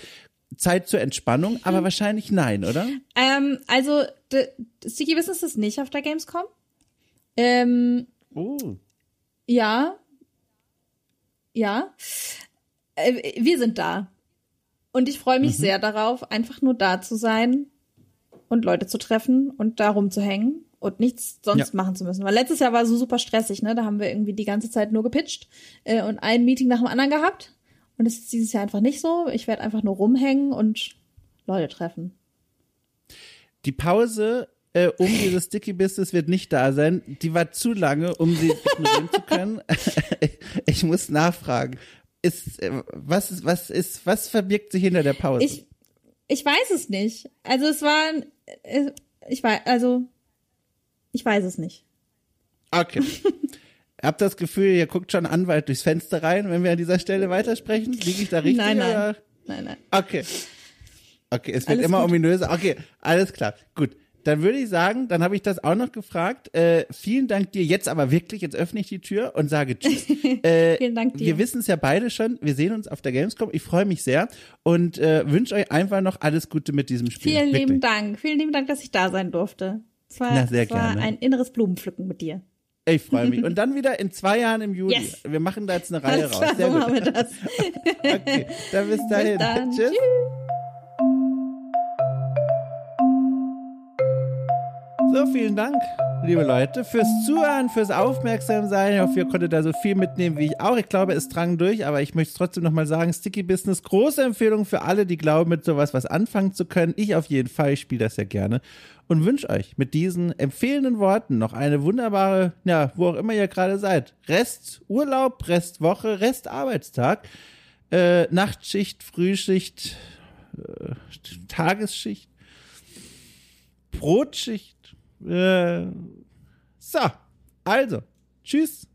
Zeit zur Entspannung, aber hm. wahrscheinlich nein, oder? Ähm, also, Sticky Business ist nicht auf der Gamescom. Ähm, oh. Ja, ja, äh, wir sind da. Und ich freue mich mhm. sehr darauf, einfach nur da zu sein und Leute zu treffen und da rumzuhängen und nichts sonst ja. machen zu müssen. Weil letztes Jahr war so super stressig, ne? Da haben wir irgendwie die ganze Zeit nur gepitcht äh, und ein Meeting nach dem anderen gehabt. Und es ist dieses Jahr einfach nicht so. Ich werde einfach nur rumhängen und Leute treffen. Die Pause äh, um dieses Sticky Business wird nicht da sein. Die war zu lange, um sie ignorieren zu können. <laughs> ich muss nachfragen. Ist, äh, was ist, was ist, was verbirgt sich hinter der Pause? Ich, ich weiß es nicht. Also es war, äh, ich weiß, also, ich weiß es nicht. Okay. <laughs> Hab das Gefühl, ihr guckt schon Anwalt durchs Fenster rein, wenn wir an dieser Stelle weitersprechen. Liege ich da richtig? Nein, nein. Oder? Nein, nein. Okay. Okay, es wird alles immer gut. ominöser. Okay, alles klar. Gut dann würde ich sagen, dann habe ich das auch noch gefragt. Äh, vielen Dank dir jetzt aber wirklich, jetzt öffne ich die Tür und sage Tschüss. <laughs> Äh, vielen Dank dir. Wir wissen es ja beide schon, wir sehen uns auf der Gamescom. Ich freue mich sehr und äh, wünsche euch einfach noch alles Gute mit diesem Spiel. Vielen wirklich. lieben Dank. Vielen lieben Dank, dass ich da sein durfte. Es war, Na, sehr es war gerne. ein inneres Blumenpflücken mit dir. Ich freue mich. Und <laughs> dann wieder in zwei Jahren im Juli. Yes. Wir machen da jetzt eine Reihe raus. Sehr gut. Machen wir das. <laughs> okay, dann bis dahin. Bis dann. Tschüss. Tschüss. So, vielen Dank, liebe Leute, fürs Zuhören, fürs Aufmerksamsein. Ich hoffe, ihr konntet da so viel mitnehmen wie ich auch. Ich glaube, es drang durch, aber ich möchte es trotzdem nochmal sagen, Sticky Business, große Empfehlung für alle, die glauben, mit sowas was anfangen zu können. Ich auf jeden Fall, ich spiele das ja gerne und wünsche euch mit diesen empfehlenden Worten noch eine wunderbare, ja, wo auch immer ihr gerade seid. Rest Urlaub, Rest Woche, Rest Arbeitstag, äh, Nachtschicht, Frühschicht, äh, Tagesschicht, Brotschicht. Äh, so, also, tschüss.